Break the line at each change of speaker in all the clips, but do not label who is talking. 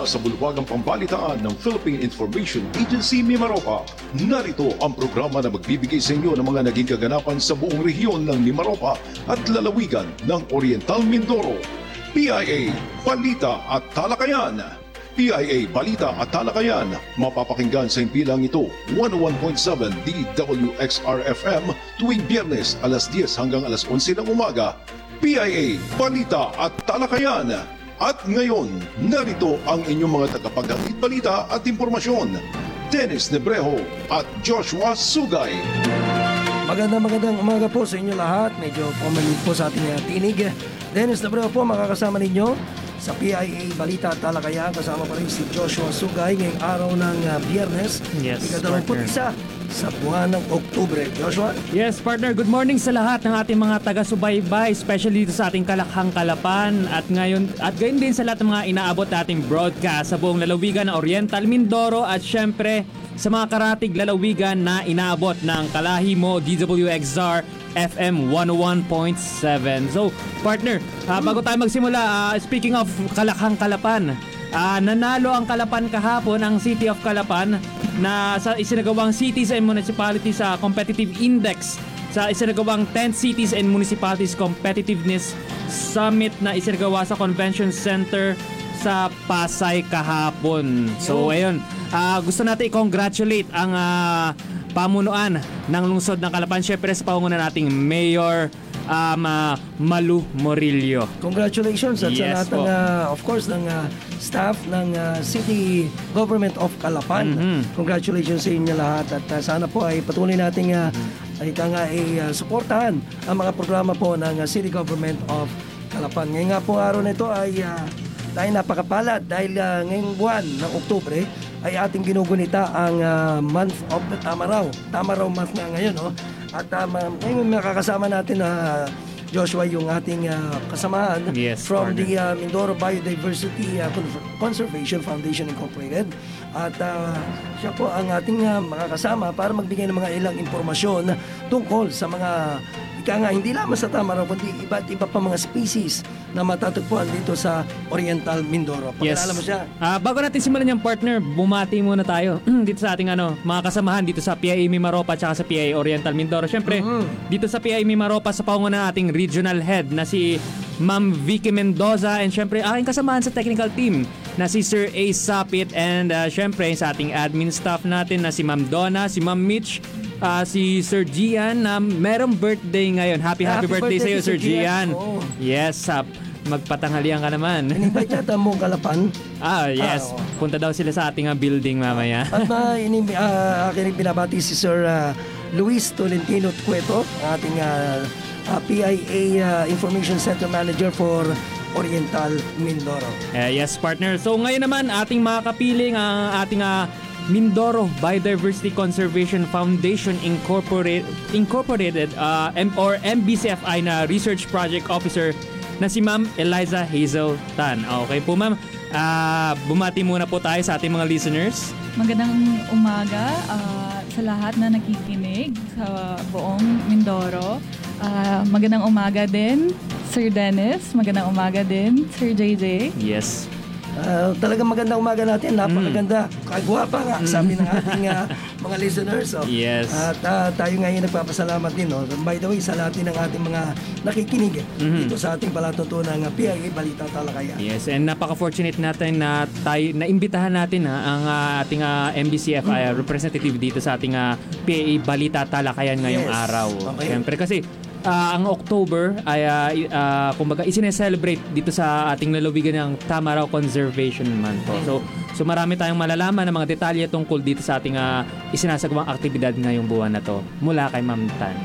Mula sa bulwagang pambalitaan ng Philippine Information Agency Mimaropa, narito ang programa na magbibigay sa inyo ng mga naging kaganapan sa buong rehiyon ng Mimaropa at lalawigan ng Oriental Mindoro. PIA, Balita at Talakayan. PIA Balita at Talakayan, mapapakinggan sa impilang ito 101.7 DWXR-FM tuwing biyernes alas 10 hanggang alas 11 ng umaga. PIA Balita at Talakayan. At ngayon, narito ang inyong mga tagapaghatid balita at impormasyon. Dennis Nebreho at Joshua Sugay.
Magandang magandang umaga po sa inyo lahat. Medyo pumalit po sa ating uh, tinig. Dennis Nabreo po makakasama ninyo sa PIA Balita at Talakayan. Kasama pa rin si Joshua Sugay ngayong araw ng uh, biyernes.
Yes,
Ikadalawamput isa sa buwan ng Oktubre. Joshua?
Yes, partner. Good morning sa lahat ng ating mga taga-subaybay, especially dito sa ating Kalakhang Kalapan at ngayon at gayon din sa lahat ng mga inaabot nating broadcast sa buong lalawigan ng Oriental Mindoro at syempre sa mga karatig lalawigan na inaabot ng Kalahimo DWXR FM 101.7. So, partner, ah, bago tayo magsimula, ah, speaking of Kalakhang Kalapan, Ah, nanalo ang Kalapan kahapon, ang City of Kalapan na sa isinagawang cities and municipalities sa competitive index sa isinagawang 10 cities and municipalities competitiveness summit na isinagawa sa convention center sa Pasay kahapon. So ayun, ah, gusto natin i-congratulate ang ah, pamunuan ng lungsod ng Kalapan syempre sa pangunguna nating Mayor um, ah, Malu Morillo.
Congratulations at
Yes
sa lahat ng,
po.
uh, of course, ng uh, staff ng uh, City Government of Calapan.
Mhm.
Congratulations sa inyo lahat at uh, sana po ay patuloy nating uh, ay ka nga ay uh, suportahan ang mga programa po ng uh, City Government of Calapan. Ngayon nga po araw na ito ay uh, tayo napakapalad dahil uh, ngayong buwan ng Oktubre ay ating ginugunita ang uh, month of the Tamaraw. Tamaraw month nga ngayon, no? At um, ngayon makakasama natin na Joshua yung ating uh, kasamahan
Yes,
from
partner.
the uh, Mindoro Biodiversity uh, Con- Conservation Foundation Incorporated. At uh, siya po ang ating uh, makakasama para magbigay ng mga ilang impormasyon tungkol sa mga ika nga, hindi lamang sa Tamaraw, kundi iba't iba pa mga species na matatagpuan dito sa Oriental Mindoro. Pakilala mo siya.
Ah, bago natin simulan yung partner, bumati muna tayo dito sa ating ano, mga kasamahan dito sa PIA Mimaropa at sa PIA Oriental Mindoro. Syempre,
Mhm.
dito sa PIA Mimaropa sa pangunguna ating regional head na si Ma'am Vicky Mendoza and syempre aking kasamahan sa technical team na si Sir A. Sapit and ah, syempre sa ating admin staff natin na si Ma'am Donna, si Ma'am Mitch, ah, si Sir Gian na merong birthday ngayon. Happy happy,
Happy
birthday,
birthday
sa iyo Sir
Gian.
Gian.
Oo.
Yes, sap. Magpatanghalian ka naman.
In-invite yata buong Kalapan.
Ah, yes.
Ah, oo.
Punta daw sila sa ating ah, building mamaya.
At na ini uh, akin binabati si Sir ah, Luis Tolentino Cueto, ating ah, ah, PIA ah, Information Center Manager for Oriental Mindoro.
Eh, yes, partner. So ngayon naman, ating mga kapiling ang ating ah, Mindoro Biodiversity Conservation Foundation Incorporated, Incorporated ah, M- or MBCFI na Research Project Officer na si Ma'am Eliza Hazel Tan. Okay po ma'am, Ah, bumati muna po tayo sa ating mga listeners.
Magandang umaga ah, sa lahat na nakikinig sa buong Mindoro. Ah, magandang umaga din, Sir Dennis. Magandang umaga din, Sir JJ.
Yes.
Ah, talagang magandang umaga natin, napakaganda. Kagwapa nga, sabi ng ating ah, mga listeners. Oh.
Yes.
At ah, tayo ngayon nagpapasalamat din. Oh. By the way, sa lahat din ng ating mga nakikinig dito sa ating palatuntunan ng PIA Balita Talakayan.
Yes, and napaka-fortunate natin na tayo naimbitahan natin ha, ang ah, ating ah, MBCFI ah, representative dito sa ating ah, PAA Balita Talakayan ngayong
Yes.
araw.
Okay.
Siyempre kasi ah, ang October ay i- ah, kumbaga isine-celebrate dito sa ating lalawigan ng Tamaraw Conservation Month. po. So so marami tayong malalaman ng mga detalye tungkol dito sa ating ah, isinasagawang aktibidad ngayong buwan na to mula kay Ma'am Tan.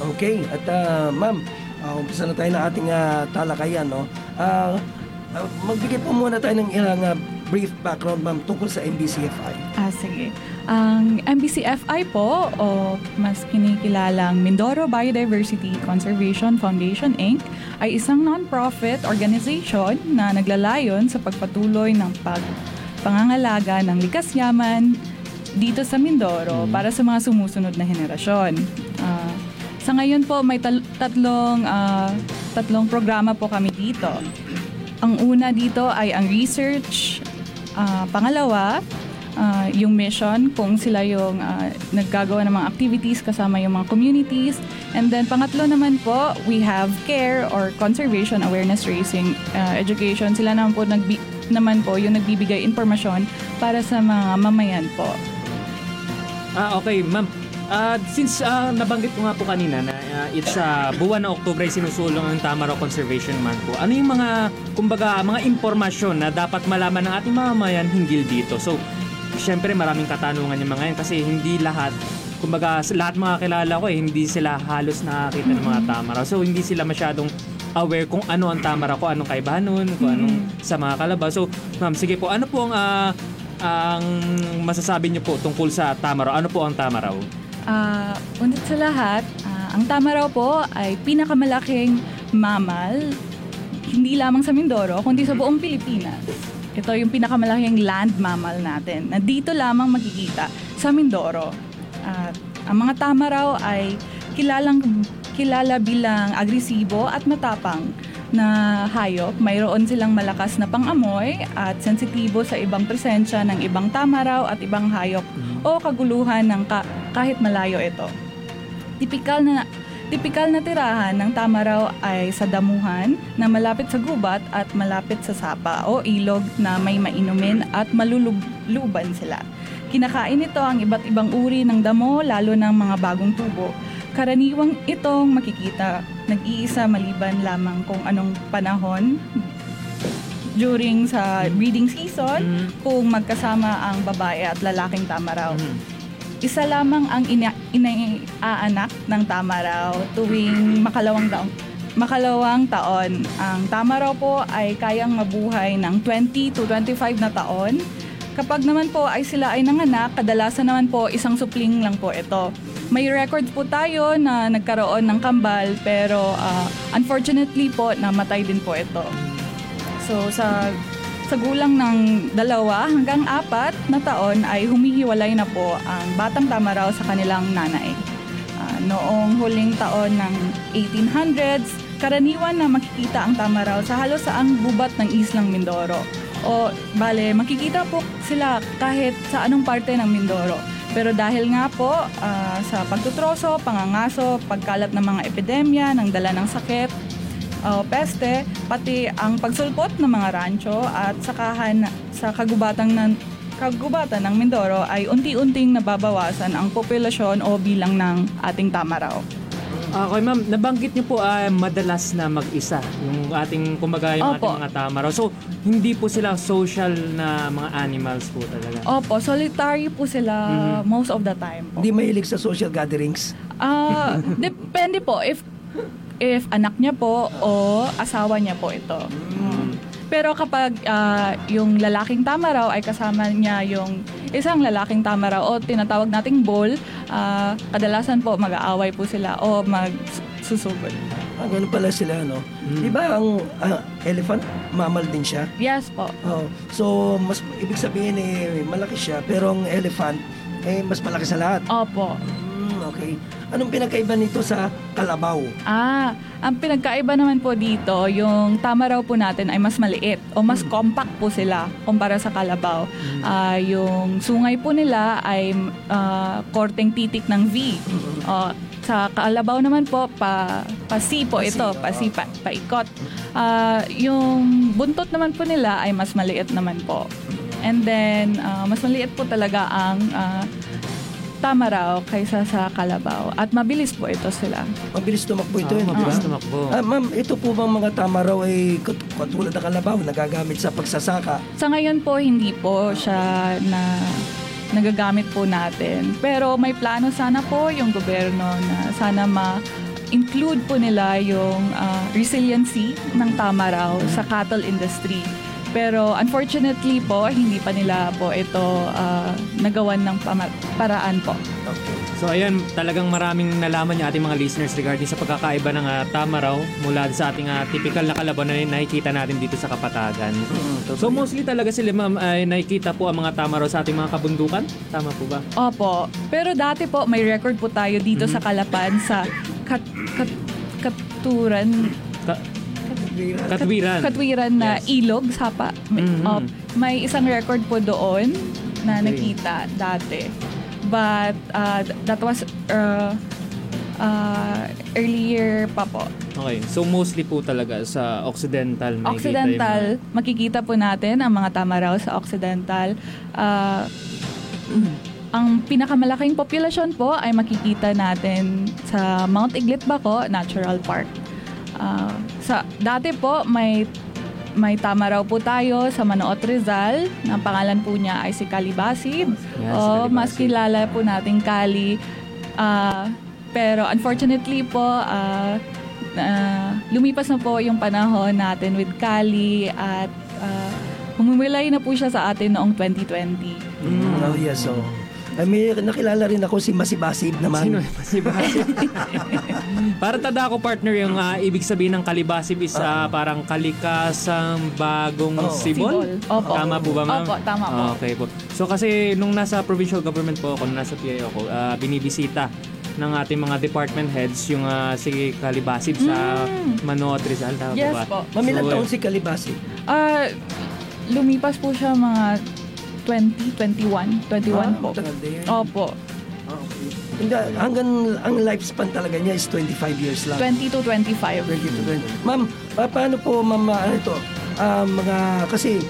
Okay, at ah, ma'am, uh, umpisa na tayo ng ating ah, talakayan. No? Ah, ah, magbigay po muna tayo ng ilang ah, brief background, ma'am, tungkol sa MBCFI.
Ah, sige. Ang MBCFI po, o mas kinikilalang Mindoro Biodiversity Conservation Foundation Inc., ay isang non-profit organization na naglalayon sa pagpatuloy ng pag pangangalaga ng likas yaman dito sa Mindoro para sa mga sumusunod na henerasyon. Ah, sa ngayon po, may tal- tatlong, ah, tatlong programa po kami dito. Ang una dito ay ang research Ah, pangalawa, ah, yung mission, kung sila yung ah, naggagawa ng mga activities kasama yung mga communities. And then pangatlo naman po, we have care or conservation awareness raising ah, education. Sila naman po nagbi- naman po yung nagbibigay impormasyon para sa mga mamayan po.
Ah, okay, ma'am. Ah, since ah, nabanggit ko nga po kanina na ah, it's ah, buwan ng Oktubre ay sinusulong ang Tamaraw Conservation Month po. Ano yung mga kumbaga mga impormasyon na dapat malaman ng ating mamamayan hinggil dito? So, syempre maraming katanungan yung mga yan kasi hindi lahat kumbaga lahat mga kilala ko eh, hindi sila halos nakakita ng mga Tamaraw. So, hindi sila masyadong aware kung ano ang Tamaraw, kung anong kaibahan nun, kung anong sa mga kalabaw. So, ma'am, sige po, ano po ang ah, ang masasabi niyo po tungkol sa Tamaraw? Ano po ang Tamaraw?
Ah, unat sa lahat, ah, ang tama raw po ay pinakamalaking mammal, hindi lamang sa Mindoro, kundi sa buong Pilipinas. Ito yung pinakamalaking land mammal natin na dito lamang makikita sa Mindoro. At ang mga tama raw ay kilalang kilala bilang agresibo at matapang na hayop. Mayroon silang malakas na pangamoy at sensitibo sa ibang presensya ng ibang tamaraw at ibang hayop o kaguluhan ng ka- kahit malayo ito. Tipikal na tipikal na tirahan ng tamaraw ay sa damuhan na malapit sa gubat at malapit sa sapa o ilog na may mainumin at maluluban sila. Kinakain nito ang iba't ibang uri ng damo lalo ng mga bagong tubo. Karaniwang itong makikita nag-iisa maliban lamang kung anong panahon during sa breeding season kung magkasama ang babae at lalaking tamaraw. Isa lamang ang ina- inaanak ng tamaraw tuwing makalawang taon. Makalawang taon. Ang tamaraw po ay kayang mabuhay ng 20 to 25 na taon. Kapag naman po ay sila ay nanganak, kadalasan naman po isang supling lang po ito. May records po tayo na nagkaroon ng kambal pero ah, unfortunately po namatay din po ito. So sa sa gulang ng dalawa hanggang apat na taon ay humihiwalay na po ang batang tamaraw sa kanilang nanay. Ah, noong huling taon ng 1800s, karaniwan na makikita ang tamaraw sa halos saang gubat ng Islang Mindoro. O bale, makikita po sila kahit sa anong parte ng Mindoro. Pero dahil nga po ah, sa pagtutroso, pangangaso, pagkalat ng mga epidemya, ng dala ng sakit, o peste, pati ang pagsulpot ng mga rancho at sakahan sa kagubatan ng kagubatan ng Mindoro ay unti-unting nababawasan ang populasyon o bilang ng ating tamaraw.
Okay ma'am, nabanggit niyo po ay madalas na mag-isa yung ating kumbaga yung
Opo.
ating mga tamaraw. So, hindi po sila social na mga animals po talaga.
Opo, solitary po sila most of the time po.
Hindi mahilig sa social gatherings.
Ah, depende po if if anak niya po o asawa niya po ito. Mm. Pero kapag ah, yung lalaking tamaraw ay kasama niya yung isang lalaking tamaraw o tinatawag nating bull, ah, kadalasan po mag-aaway po sila o magsusugod.
Ah, ganun pala sila, no? Di ba ang ah, elephant, mamal din siya?
Yes po.
Oh, so, mas ibig sabihin eh, malaki siya, pero ang elephant, eh, mas malaki sa lahat.
Opo.
Hmm, okay. Anong pinagkaiba nito sa kalabaw?
Ah, ang pinagkaiba naman po dito, yung tamaraw po natin ay mas maliit o mas compact po sila kumpara sa kalabaw. Ah, yung sungay po nila ay ah, korteng titik ng V. O, sa kalabaw naman po, pa, pa-C po
Pa-C,
ito,
oo.
pa-C, pa, paikot. Ah, yung buntot naman po nila ay mas maliit naman po. And then, ah, mas maliit po talaga ang ah, tamaraw kaysa sa kalabaw. At mabilis po ito sila.
Mabilis tumakbo ito, di ba?
mabilis tumakbo.
Ah, ma'am, ito po bang mga tama raw ay kat- katulad ng kalabaw, nagagamit sa pagsasaka?
Sa ngayon po, hindi po siya na nagagamit po natin. Pero may plano sana po yung gobyerno na sana ma-include po nila yung ah, resiliency ng tamaraw sa cattle industry. Pero unfortunately po, hindi pa nila po ito ah, nagawan ng pama- paraan po.
Okay.
So ayan, talagang maraming nalaman yung ating mga listeners regarding sa pagkakaiba ng ah, tamaraw mula sa ating ah, typical na kalabaw na nakikita natin dito sa Kapatagan. So mostly talaga sila ma'am ay nakikita po ang mga tamaraw sa ating mga kabundukan. Tama po ba?
Opo. Pero dati po, may record po tayo dito sa Kalapan sa kat, kat, Katuran.
Ka-
Katwiran.
Katwiran.
Katwiran na
Yes.
ilog, sapa. May,
Mhm.
uh, may isang record po doon na
Okay.
nakita dati. But uh, th- that was uh, uh, earlier pa po.
Okay. So mostly po talaga sa Occidental. makikita
Occidental,
yung
makikita po natin ang mga tamaraw sa Occidental. Ah, ang pinakamalaking populasyon po ay makikita natin sa Mount Iglit Baco Natural Park. Ah, sa dati po may may tamaraw po tayo sa Manoot Rizal. Ang pangalan po niya ay si Kalibasib.
Yes,
o mas
Kalibasib.
kilala po natin Kali. Ah, pero unfortunately po, ah, ah, lumipas na po yung panahon natin with Kali at uh, humimilay na po siya sa atin noong 2020.
Mm, oh, yes, so. Ay, may nakilala rin ako si Masibasib naman.
Sino? Si Basib. Para tada ako partner yung ah, ibig sabihin ng kalibasib is ah, parang kalikasang bagong
Oh.
sibol.
Sibol. Opo.
Tama po ba ma'am?
Opo, tama po.
Ah, Okay po. So kasi nung nasa provincial government po ako, nung nasa PIO ako, ah, binibisita ng ating mga department heads yung ah, si Kalibasib sa Manoat Rizal. Tama
Mm. Yes
po ba?
po.
Mamilang
So,
taon si Kalibasib.
Ah, lumipas po siya mga 20, 21, 21 po. Opo.
Ah, okay. Hindi, hanggang ang lifespan talaga niya is 25 years lang.
20 to 25.
20 to 20. Ma'am, pa- paano po, ma'am, ah, ano ito? Ah, mga, kasi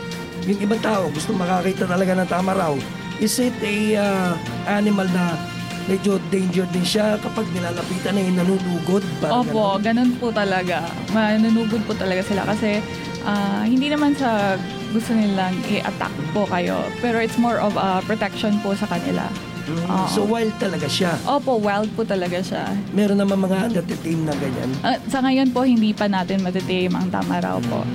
yung ibang tao gusto makakita talaga ng tama raw. Is it a ah, animal na medyo danger din siya kapag nilalapitan na yung nanunugod?
Opo,
ganun?
ganun po talaga. Manunugod po talaga sila kasi ah, hindi naman sa gusto nilang i-attack po kayo. Pero it's more of a protection po sa kanila.
Mm,
Oo.
So wild talaga siya.
Opo, wild po talaga siya.
Meron naman mga natitim na ganyan.
Ah, sa ngayon po, hindi pa natin matitame ang tama raw po.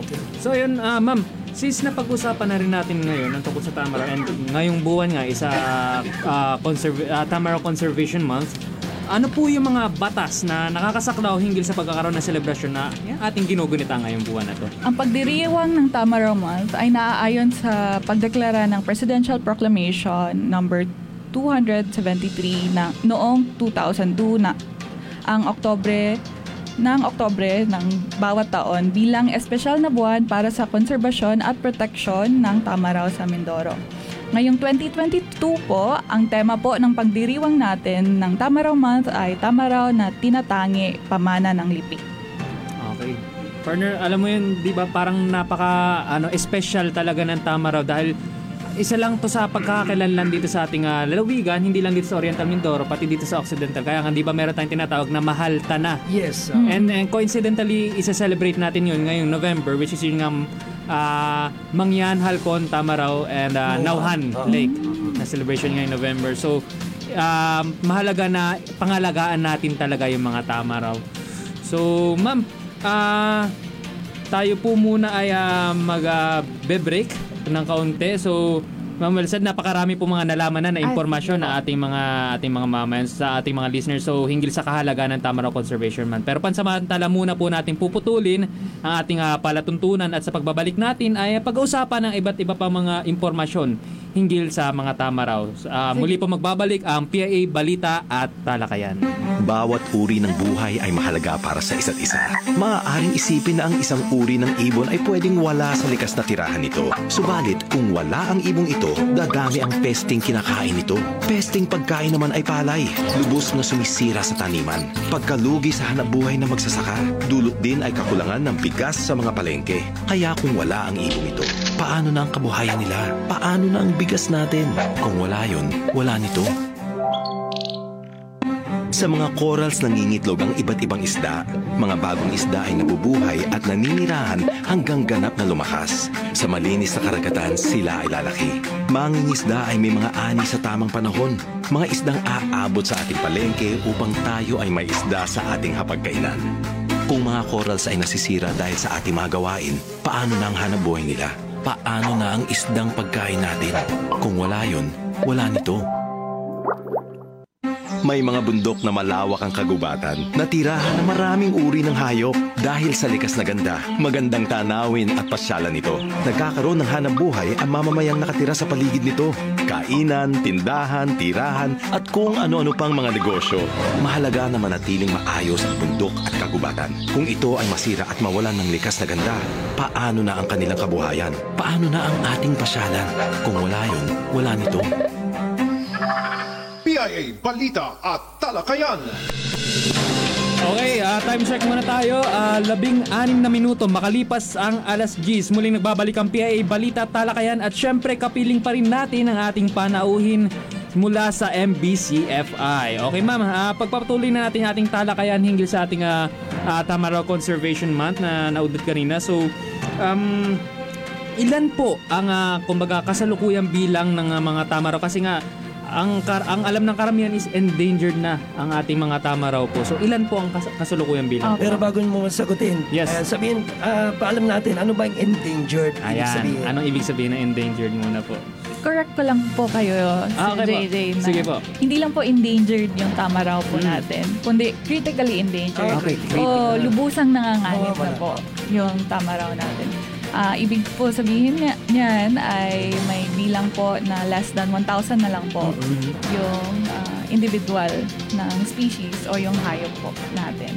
Okay.
So yun, ah, ma'am, since napag-usapan na rin natin ngayon ang tungkol sa Tamaraw and ngayong buwan nga isa uh, conserv- ah, Tamaraw Conservation Month, ano po yung mga batas na nakakasaklaw hinggil sa pagkakaroon ng selebrasyon na ating ginugunita ngayong buwan na to?
Ang pagdiriwang ng Tamaraw Month ay naaayon sa pagdeklara ng Presidential Proclamation number 273 na noong 2002 na ang Oktobre ng Oktobre ng bawat taon bilang espesyal na buwan para sa konserbasyon at proteksyon ng Tamaraw sa Mindoro. Ngayong 2022 po, ang tema po ng pagdiriwang natin ng Tamaraw Month ay Tamaraw na tinatangi pamana ng lipi.
Okay. Partner, alam mo yun, di ba parang napaka ano, special talaga ng Tamaraw dahil isa lang to sa pagkakakilanlan dito sa ating ah, lalawigan, hindi lang dito sa Oriental Mindoro, pati dito sa Occidental. Kaya nga, di ba meron tayong tinatawag na Mahal Tana.
Yes. ah.
And, and coincidentally, isa-celebrate natin yun ngayong November, which is yung um, uh, Mangyan, Halcon, Tamaraw, and uh, Nauhan Lake na celebration ngayong November. So, um, mahalaga na pangalagaan natin talaga yung mga Tamaraw. So, ma'am, ah, tayo po muna ay uh, mag-break ng kaunti. So, Ma'am Welsad, napakarami po mga nalaman na na impormasyon na ating mga ating mga mamayan sa ating mga listeners. So, hinggil sa kahalagaan ng Tamaraw Conservation Month. Pero pansamantala muna po natin puputulin ang ating ah, palatuntunan at sa pagbabalik natin ay pag-uusapan ng iba't iba pa mga impormasyon hinggil sa mga Tamaraw. Ah, muli po magbabalik ang PIA Balita at Talakayan.
Bawat uri ng buhay ay mahalaga para sa isa't isa. Maaaring isipin na ang isang uri ng ibon ay pwedeng wala sa likas na tirahan nito. Subalit, kung wala ang ibong ito, dadami ang pesting kinakain nito. Pesting pagkain naman ay palay, lubos na sumisira sa taniman. Pagkalugi sa hanap buhay na magsasaka, dulot din ay kakulangan ng bigas sa mga palengke. Kaya kung wala ang ibong ito, paano na ang kabuhayan nila? Paano na ang bigas natin? Kung wala yon, wala nito. Sa mga corals nangingitlog ang iba't ibang isda. Mga bagong isda ay nabubuhay at naninirahan hanggang ganap na lumakas. Sa malinis na karagatan, sila ay lalaki. Mangingisda ay may mga ani sa tamang panahon. Mga isdang aabot sa ating palengke upang tayo ay may isda sa ating hapagkainan. Kung mga corals ay nasisira dahil sa ating mga gawain, paano na ang hanap buhay nila? Paano na ang isdang pagkain natin? Kung wala yon, wala nito. May mga bundok na malawak ang kagubatan na tirahan ng maraming uri ng hayop. Dahil sa likas na ganda, magandang tanawin at pasyalan nito. Nagkakaroon ng hanap buhay ang mamamayang nakatira sa paligid nito. Kainan, tindahan, tirahan at kung ano-ano pang mga negosyo. Mahalaga na manatiling maayos ang bundok at kagubatan. Kung ito ay masira at mawalan ng likas na ganda, paano na ang kanilang kabuhayan? Paano na ang ating pasyalan? Kung wala yun, wala nito.
PIA Balita at Talakayan.
Okay, ah, time check muna tayo. Ah, labing anim na minuto makalipas ang alas 10. Muling nagbabalik ang PIA Balita Talakayan at syempre kapiling pa rin natin ang ating panauhin mula sa MBCFI. Okay ma'am, ah, pagpapatuloy na natin ating talakayan hinggil sa ating ah, ah, Tamaraw Conservation Month na naudot kanina. So, um, ilan po ang ah, kumbaga kasalukuyang bilang ng ah, mga Tamaraw? Kasi nga, ang, kar- ang alam ng karamihan is endangered na ang ating mga Tamaraw po. So, ilan po ang kas- kasalukuyang bilang?
Pero bago mo sagutin,
Yes.
eh, sabihin, ah, paalam natin, ano ba yung endangered? Ibig
Ayan,
sabihin?
anong ibig sabihin ng endangered muna po?
Correct ko lang po kayo,
Ah,
Sir
okay po.
JJ, na
Sige po.
hindi lang po endangered yung tamaraw po
Hmm.
natin, kundi critically endangered.
Ah, okay.
O lubusang nanganganib na po yung tamaraw natin. Ah, ibig po sabihin niya, niyan ay may bilang po na less than 1,000 na lang po yung ah, individual ng species o yung hayop po natin.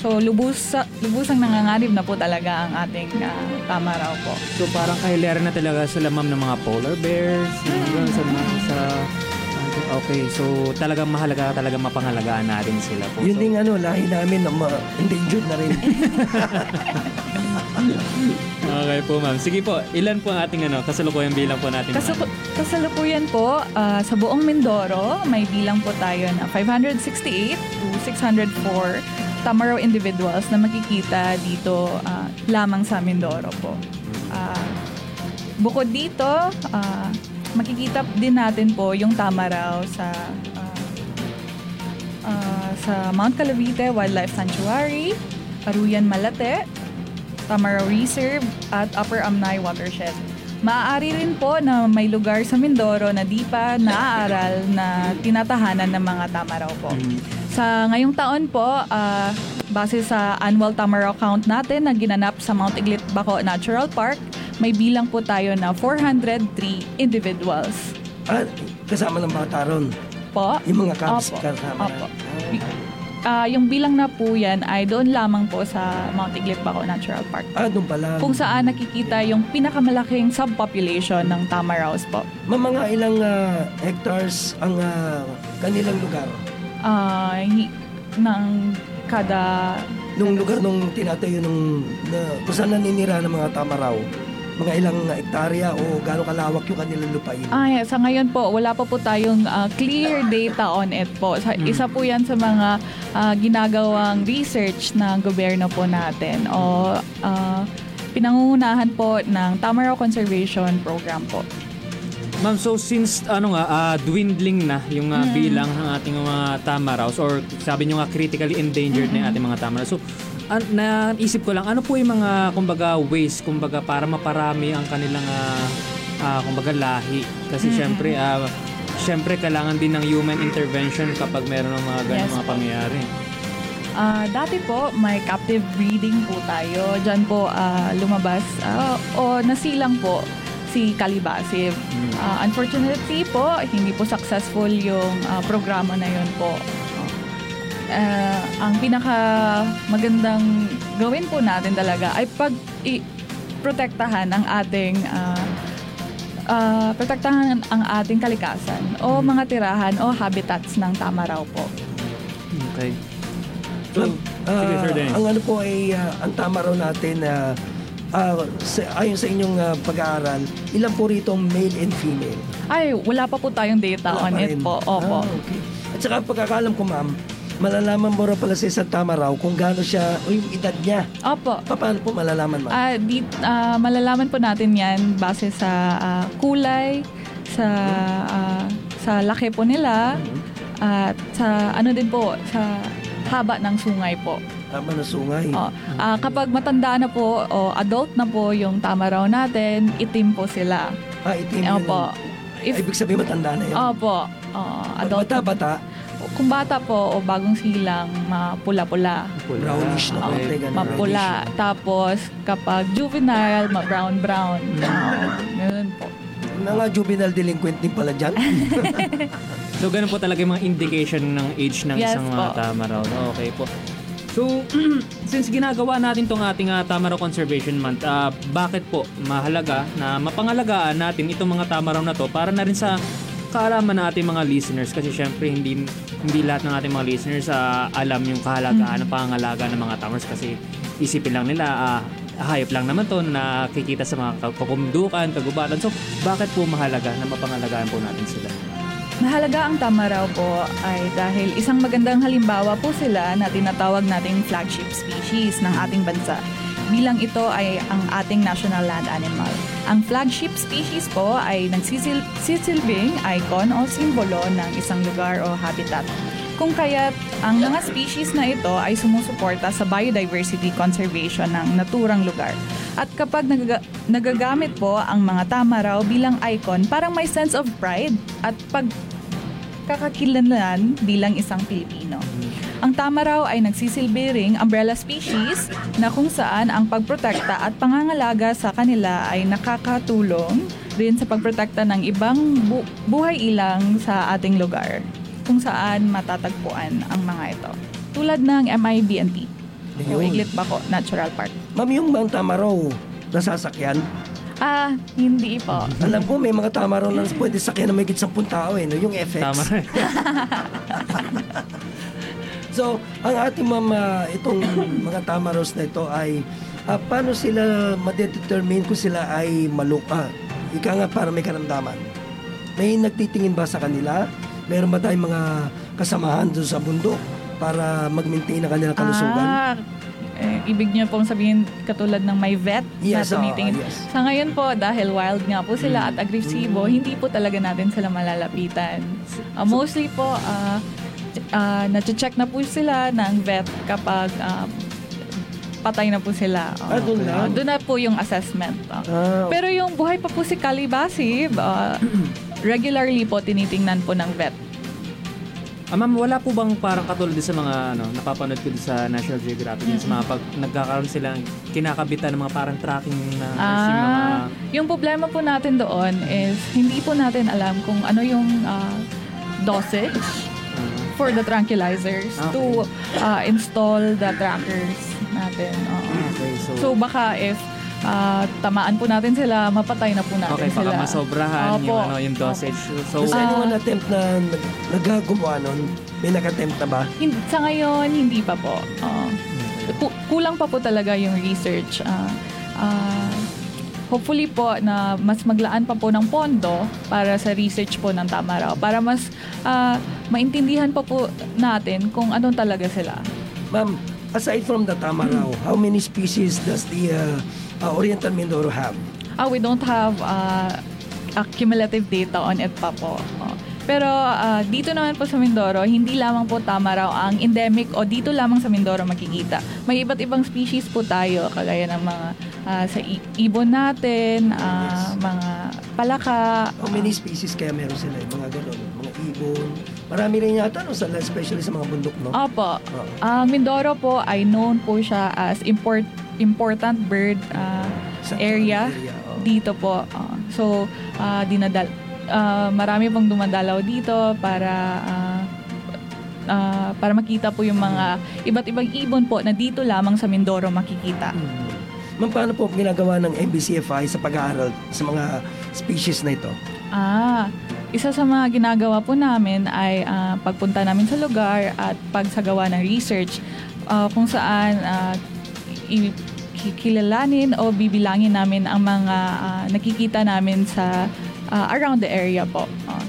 So lubus lubusang nanganganib na po talaga ang ating ah, tamaraw po.
So, parang kahilera na talaga sila ma'am ng mga polar bears, yung mga sa, mga sa Okay, so talagang mahalaga talaga mapangalagaan natin sila po.
Yun
So,
din ano, lahi namin na ma- endangered na rin.
Okay po ma'am. Sige po, ilan po ang ating ano, kasalukuyang bilang po natin? Ma'am?
kasalukuyan po, ah, sa buong Mindoro, may bilang po tayo na 568 to 604 Tamaraw individuals na makikita dito ah, lamang sa Mindoro po. Ah, bukod dito, ah, makikita din natin po yung Tamaraw sa ah, ah, sa Mount Calavite Wildlife Sanctuary, Aruyan Malate, Tamaraw Reserve at Upper Amnay Watershed. Maaari rin po na may lugar sa Mindoro na di pa naaaral na tinatahanan ng mga tamaraw po. Sa ngayong taon po, ah, base sa annual tamaraw count natin na ginanap sa Mount Iglit Baco Natural Park, may bilang po tayo na 403 individuals.
ah, kasama ng mga taron.
Po?
Yung mga cubs
Opo.
kasama.
Opo. Ah, yung bilang na po yan ay doon lamang po sa Mount Iglit Baco Natural Park.
Ah, doon pala.
Kung saan nakikita yung pinakamalaking subpopulation ng tamaraws po.
Ma- mga ilang ah, hectares ang ah, kanilang lugar.
Ah, hi- ng kada
Nung lugar nung tinatayo nung na, kung saan naninira ng mga tamaraw. Mga ilang hektarya o gaano kalawak yung kanilang lupain.
Ay, sa ngayon po, wala pa po tayong ah, clear data on it po. Sa, Isa po yan sa mga ah, ginagawang research ng gobyerno po natin o ah, pinangungunahan po ng Tamaraw Conservation Program po.
Ma'am, so since ano nga, ah, dwindling na yung ah, bilang ng ating mga tamaraws or sabi nyo nga critically endangered na yung ating mga tamaraws. So, an- naisip ko lang, ano po yung mga, kumbaga, ways, kumbaga, para maparami ang kanilang, ah, ah, kumbaga, lahi. Kasi syempre, ah, syempre, kailangan din ng human intervention kapag meron ng mga ganong
Yes
mga
po.
pangyayari.
Ah, dati po, may captive breeding po tayo. Diyan po ah, lumabas ah, o nasilang po si Calibasive. Ah, unfortunately po, hindi po successful yung ah, programa na yun po. Ah, ang pinaka magandang gawin po natin talaga ay pag i- protektahan ang ating ah, ah, protektahan ang ating kalikasan o mga tirahan o habitats ng tamaraw po.
Okay.
Ma'am, ah,
sige, Sir Dennis.
ang ano po ay ah, ang tama raw natin na ah, sa- ayon sa inyong ah, pag-aaral, ilan po rito male and female?
Ay, wala pa po tayong data
Wala
on it
rin.
po. Opo.
Ah, okay. At saka pagkakalam ko ma'am, malalaman mo raw pala sa isang tama raw kung gaano siya o yung edad niya.
Opo.
Pa- Paano po malalaman ma'am?
Ah, di, ah, malalaman po natin yan base sa ah, kulay, sa ah, sa laki po nila, at sa ano din po, sa haba ng sungay po.
Tama na sungay.
Oh, ah, kapag matanda na po o adult na po yung tama raw natin, itim po sila.
Ah, itim yun.
Opo. If,
ibig sabihin matanda na yun.
opo. Oh, adult.
Bata-bata.
Kung bata po o bagong silang, mapula-pula.
Brownish na ganun.
Mapula. Tapos, kapag juvenile, ma-brown-brown. Uh, ganun po.
Mga juvenile delinquent din pala dyan.
So, ganun po talaga yung mga indication ng age ng
Yes
isang
po.
uh, tamaraw. Okay po. So, since ginagawa natin tong ating uh, Tamaraw Conservation Month, ah, bakit po mahalaga na mapangalagaan natin itong mga tamaraw na to para na rin sa kaalaman ng ating mga listeners kasi syempre hindi hindi lahat ng ating mga listeners ah, alam yung kahalagaan ng pangangalaga ng mga tamaraws kasi isipin lang nila ah, hayop lang naman to na nakikita sa mga kakumdukan, kagubatan. So, bakit po mahalaga na mapangalagaan po natin sila?
Mahalaga ang tamaraw po ay dahil isang magandang halimbawa po sila na tinatawag nating flagship species ng ating bansa. Bilang ito ay ang ating national land animal. Ang flagship species po ay nagsisilbing icon o simbolo ng isang lugar o habitat. Kung kaya't ang mga species na ito ay sumusuporta sa biodiversity conservation ng naturang lugar. At kapag nagaga- nagagamit po ang mga tamaraw bilang icon, parang may sense of pride at pag kakakilanlan bilang isang Pilipino. Ang tamaraw ay nagsisilbi ring umbrella species na kung saan ang pagprotekta at pangangalaga sa kanila ay nakakatulong rin sa pagprotekta ng ibang bu- buhay ilang sa ating lugar kung saan matatagpuan ang mga ito. Tulad ng MIBNT o. Iglit Bako Natural Park.
Ma'am, yung bang tamaraw nasasakyan?
Ah, hindi po.
Alam ko may mga tamaraw na pwede sakyan na may 10 tao eh, no? yung FX.
Tama.
So, ang ating mama, itong mga tamaros na ito ay ah, paano sila madedetermine kung sila ay maluka? Ika nga para may karamdaman. May nagtitingin ba sa kanila? Meron ba tayong mga kasamahan doon sa bundok para mag-maintain ang kanilang kalusugan?
Ah, eh, ibig niyo pong sabihin katulad ng may vet
Yes,
na
oo,
tumitingin.
yes.
Sa ngayon po, dahil wild nga po sila at agresibo,
Mm.
hindi po talaga natin sila malalapitan. Ah, mostly po, uh, na-check na po sila ng vet kapag ah, patay na po sila.
Ah, doon lang?
Ah, doon na po yung assessment. Ah.
Ah,
Pero yung buhay pa po si Kalibasi, ah, regularly po tinitingnan po ng vet.
Ah, ma'am, wala po bang parang katulad din sa mga ano, napapanood ko din sa National Geographic din sa mga pag nagkakaroon sila ng kinakabitan ng mga parang tracking na yung mga
Ah, yung problema po natin doon is hindi po natin alam kung ano yung ah, dosage
ah,
for the tranquilizers to ah, install the trackers natin. Oo.
okay, so,
So baka if ah, tamaan po natin sila, mapatay na po natin
okay,
sila.
baka masobrahan
Opo.
yung ano, yung dosage. So,
Does
Ah.
anyone attempt na nag, nagagawa nun? May nag-attempt na ba?
Hin- sa ngayon, hindi pa po. Ku- kulang pa po talaga yung research. Ah, ah, hopefully po na mas maglaan pa po ng pondo para sa research po ng Tamaraw para mas ah, maintindihan pa po natin kung anong talaga sila.
Ma'am, aside from the tamaraw, how many species does the uh, uh, Oriental Mindoro have?
Ah, we don't have ah, accumulative data on it pa po. Oh. Pero ah, dito naman po sa Mindoro, hindi lamang po tamaraw ang endemic o dito lamang sa Mindoro makikita. May iba't ibang species po tayo, kagaya ng mga ah, sa ibon natin, ah, mga palaka.
How many species kaya meron sila? Mga ganun, mga ibon. Marami rin yata, no, sa, especially sa mga bundok, no?
Opo.
Oo.
Ah, Mindoro po ay known po siya as import important bird ah,
Sa
area
oo.
dito po. Ah, so, ah, dinadal ah, marami pong dumadalaw dito para ah, ah, para makita po yung mga iba't ibang ibon po na dito lamang sa Mindoro makikita.
Mm. Ma'am, paano po ginagawa ng MBCFI sa pag-aaral sa mga species na ito?
Ah, isa sa mga ginagawa po namin ay ah, pagpunta namin sa lugar at pagsagawa ng research ah, kung saan i- kikilalanin o bibilangin namin ang mga ah, nakikita namin sa ah, around the area po. Ah.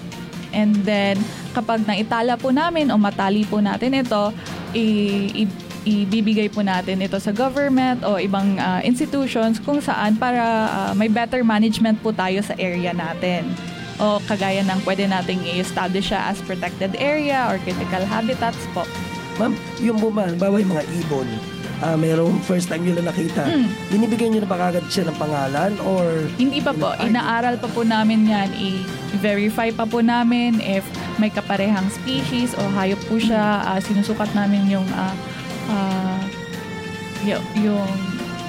and then kapag naitala po namin o matali po natin ito, i- i- ibibigay po natin ito sa government o ibang ah, institutions kung saan para ah, may better management po tayo sa area natin. O kagaya ng pwede nating i-establish siya as protected area or critical habitats po.
Ma'am, yung po ba, halimbawa yung mga ibon, ah, merong first time nyo na nakita,
Mm.
binibigyan nyo na ba kagad siya ng pangalan or
Hindi pa po. Inaaral pa po namin yan. I-verify pa po namin if may kaparehang species o hayop po siya. Ah, sinusukat namin yung ah, ah, y- yung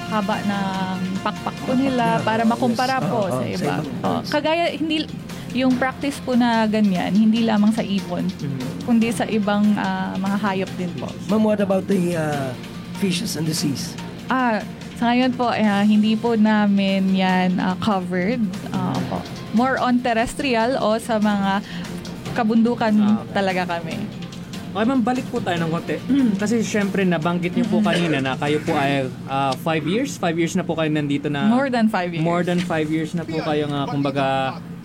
haba ng pakpak po nila para makumpara po sa iba.
birds.
Kagaya, hindi, yung practice po na ganyan, hindi lamang sa ibon,
Mhm.
kundi sa ibang ah, mga hayop din po.
Ma'am, what about the ah, fishes and the seas?
Ah, sa ngayon po, eh, hindi po namin yan ah, covered. Ah, po. More on terrestrial o sa mga kabundukan
Ah, okay.
talaga kami.
Okay ma'am, balik po tayo ng konti. Kasi syempre nabanggit niyo po kanina na kayo po ay 5 years, 5 years na po kayo nandito na
More than five years.
More than 5 years na po kayo nga kumbaga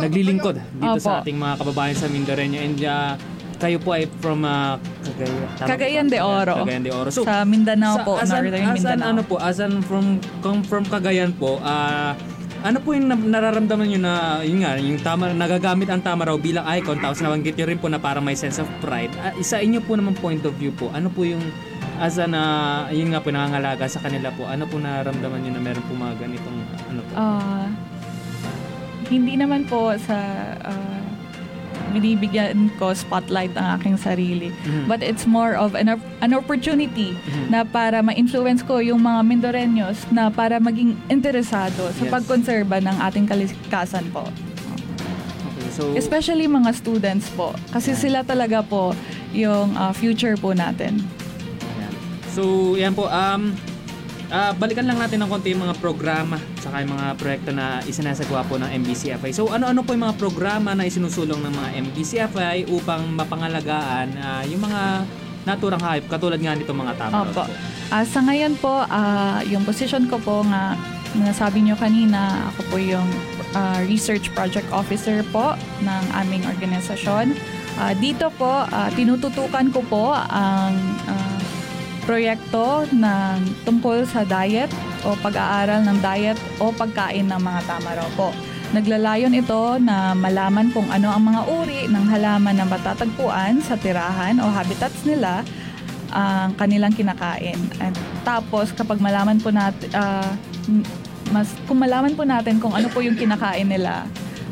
naglilingkod dito sa
Opo.
ating mga kababayan sa Mindanao and uh, kayo po ay from uh, Cagayan,
Cagayan de Oro.
Cagayan de Oro. So,
sa Mindanao
sa-
po,
as an-
Northern
as an ano po, as an from come from Cagayan po, ah ano po yung na- nararamdaman nyo na, yun nga, yung tama, nagagamit ang tama raw bilang icon, tapos nabanggit nyo rin po na para may sense of pride. Ah, isa inyo po naman point of view po, ano po yung, as an, ah, yun nga po, nangangalaga sa kanila po, ano po nararamdaman nyo na meron po mga ganitong, ano po?
Ah, hindi naman po sa ah, binibigyan ko spotlight ang aking sarili.
Mhm.
But it's more of an, an opportunity
Mhm.
na para ma-influence ko yung mga Mindoreños na para maging interesado sa
Yes.
pagkonserba ng ating kalikasan po.
Okay, so,
Especially mga students po. Kasi sila talaga po yung ah, future po natin.
So, yan po. Um, ah, balikan lang natin ng konti yung mga programa saka yung mga proyekto na isinasagawa po ng MBCFI. So, ano-ano po yung mga programa na isinusulong ng mga MBCFI upang mapangalagaan ah, yung mga naturang hayop katulad nga nito mga tama.
Opo. Ah, sa ngayon po, ah, yung position ko po nga, nasabi nyo kanina, ako po yung ah, research project officer po ng aming organisasyon. Ah, dito po, ah, tinututukan ko po ang ah, proyekto ng tungkol sa diet o pag-aaral ng diet o pagkain ng mga tama raw po. Naglalayon ito na malaman kung ano ang mga uri ng halaman na matatagpuan sa tirahan o habitats nila ang kanilang kinakain. At tapos kapag malaman po natin mas kung malaman po natin kung ano po yung kinakain nila,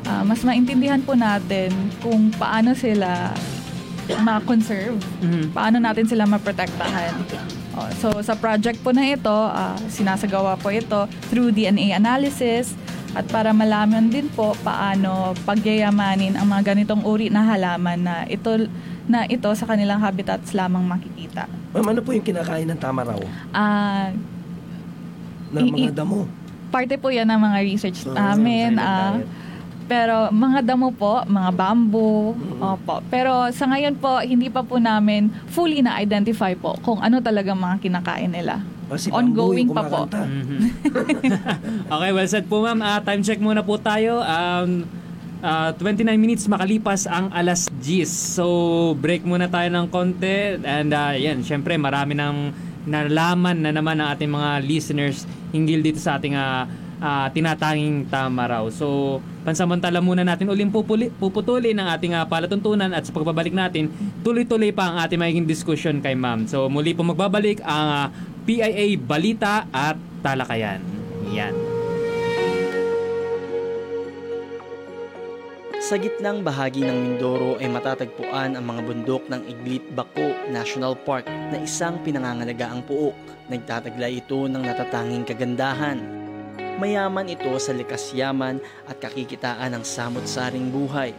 ah, mas maintindihan po natin kung paano sila ma-conserve,
Mhm.
paano natin sila maprotektahan. Oh, so sa project po na ito, ah, sinasagawa po ito through DNA analysis at para malaman din po paano pagyayamanin ang mga ganitong uri na halaman na ito na ito sa kanilang habitats lamang makikita.
Ma'am, ano po yung kinakain ng tama raw?
Ah,
Na
I-
mga damo?
parte po yan ng mga research
So,
namin. ah,
diet.
Pero mga damo po, mga bamboo, opo. Pero sa ngayon po, hindi pa po namin fully na-identify po kung ano talaga mga kinakain nila.
Si
Ongoing pa po.
Mhm. okay, well said po ma'am. Ah, time check muna po tayo. Um, ah, 29 minutes makalipas ang alas 10. So, break muna tayo ng konti. And ah, yan, syempre marami nang nalaman na naman ng ating mga listeners hinggil dito sa ating ah, ah, tinatanging tama raw. So, pansamantala muna natin uling pupuli, puputuli ng ating ah, palatuntunan at sa pagbabalik natin, tuloy-tuloy pa ang ating magiging discussion kay ma'am. So, muli po magbabalik ang ah, PIA Balita at Talakayan. Yan.
Sa gitnang bahagi ng Mindoro ay matatagpuan ang mga bundok ng Iglit Bako National Park na isang pinangangalagaang puok. Nagtataglay ito ng natatanging kagandahan. Mayaman ito sa likas yaman at kakikitaan ng samot-saring buhay.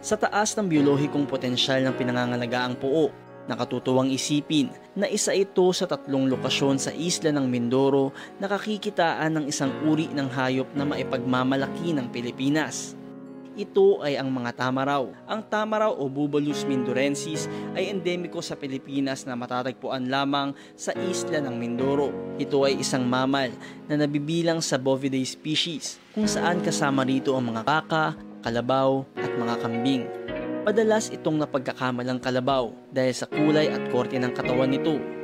Sa taas ng biolohikong potensyal ng pinangangalagaang puok, nakatutuwang isipin na isa ito sa tatlong lokasyon sa isla ng Mindoro na kakikitaan ng isang uri ng hayop na maipagmamalaki ng Pilipinas. Ito ay ang mga tamaraw. Ang tamaraw o Bubalus mindorensis ay endemiko sa Pilipinas na matatagpuan lamang sa isla ng Mindoro. Ito ay isang mamal na nabibilang sa Bovidae species kung saan kasama rito ang mga baka, kalabaw at mga kambing. Padalas itong napagkakamalang kalabaw dahil sa kulay at korte ng katawan nito.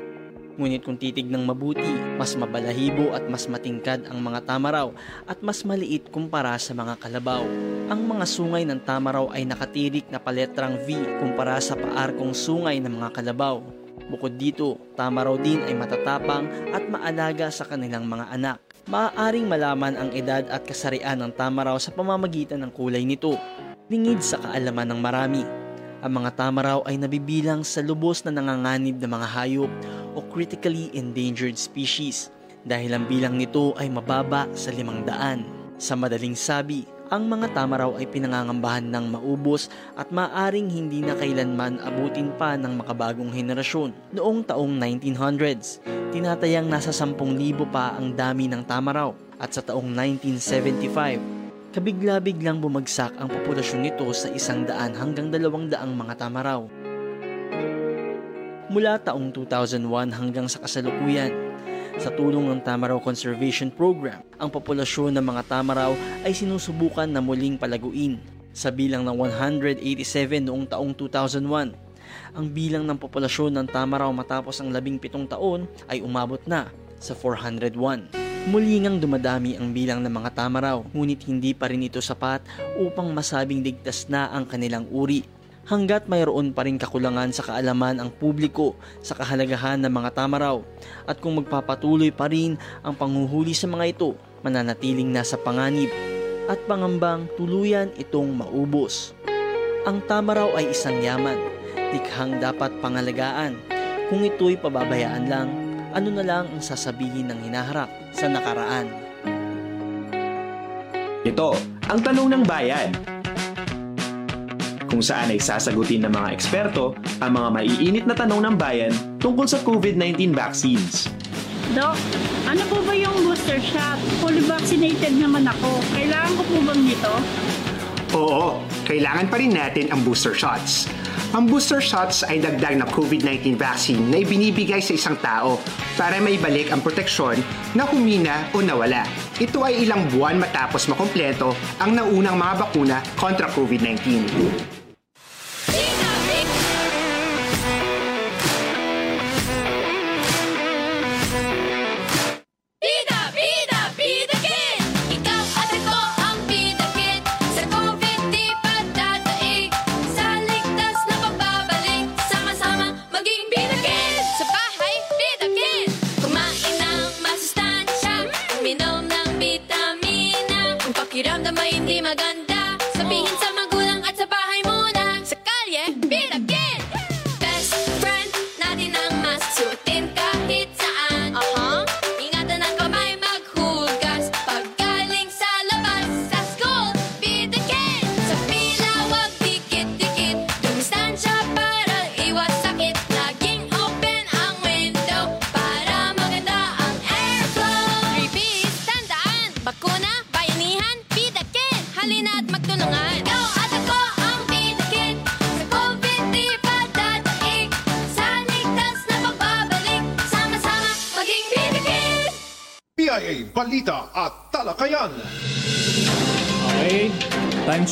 Ngunit kung titignan mabuti, mas mabalahibo at mas matingkad ang mga tamaraw at mas maliit kumpara sa mga kalabaw. Ang mga sungay ng tamaraw ay nakatirik na paletrang V kumpara sa paarkong sungay ng mga kalabaw. Bukod dito, tama raw din ay matatapang at maalaga sa kanilang mga anak. Maaaring malaman ang edad at kasarian ng tama raw sa pamamagitan ng kulay nito. Lingid sa kaalaman ng marami. Ang mga tama raw ay nabibilang sa lubos na nanganganib na mga hayop o critically endangered species dahil ang bilang nito ay mababa sa limang daan. Sa madaling sabi, ang mga tama raw ay pinangangambahan ng maubos at maaring hindi na kailanman abutin pa ng makabagong henerasyon. Noong taong 1900s, tinatayang nasa 10,000 pa ang dami ng tama raw at sa taong 1975, kabigla-biglang bumagsak ang populasyon nito sa isang daan hanggang dalawang daang mga tama raw. Mula taong 2001 hanggang sa kasalukuyan, sa tulong ng Tamaraw Conservation Program, ang populasyon ng mga tamaraw ay sinusubukan na muling palaguin. Sa bilang ng 187 noong taong 2001, ang bilang ng populasyon ng tamaraw matapos ang 17 taon ay umabot na sa 401. Muli ngang dumadami ang bilang ng mga tamaraw, ngunit hindi pa rin ito sapat upang masabing ligtas na ang kanilang uri hanggat mayroon pa rin kakulangan sa kaalaman ang publiko sa kahalagahan ng mga tamaraw at kung magpapatuloy pa rin ang panghuhuli sa mga ito, mananatiling nasa panganib at pangambang tuluyan itong maubos. Ang tamaraw ay isang yaman, tikhang dapat pangalagaan. Kung ito'y pababayaan lang, ano na lang ang sasabihin ng hinaharap sa nakaraan.
Ito, ang tanong ng bayan kung saan ay sasagutin ng mga eksperto ang mga maiinit na tanong ng bayan tungkol sa COVID-19 vaccines.
Dok, ano po ba yung booster shot? Fully vaccinated naman ako. Kailangan ko po bang nito?
Oo, kailangan pa rin natin ang booster shots. Ang booster shots ay dagdag na COVID-19 vaccine na ibinibigay sa isang tao para maibalik ang proteksyon na humina o nawala. Ito ay ilang buwan matapos makompleto ang naunang mga bakuna kontra COVID-19.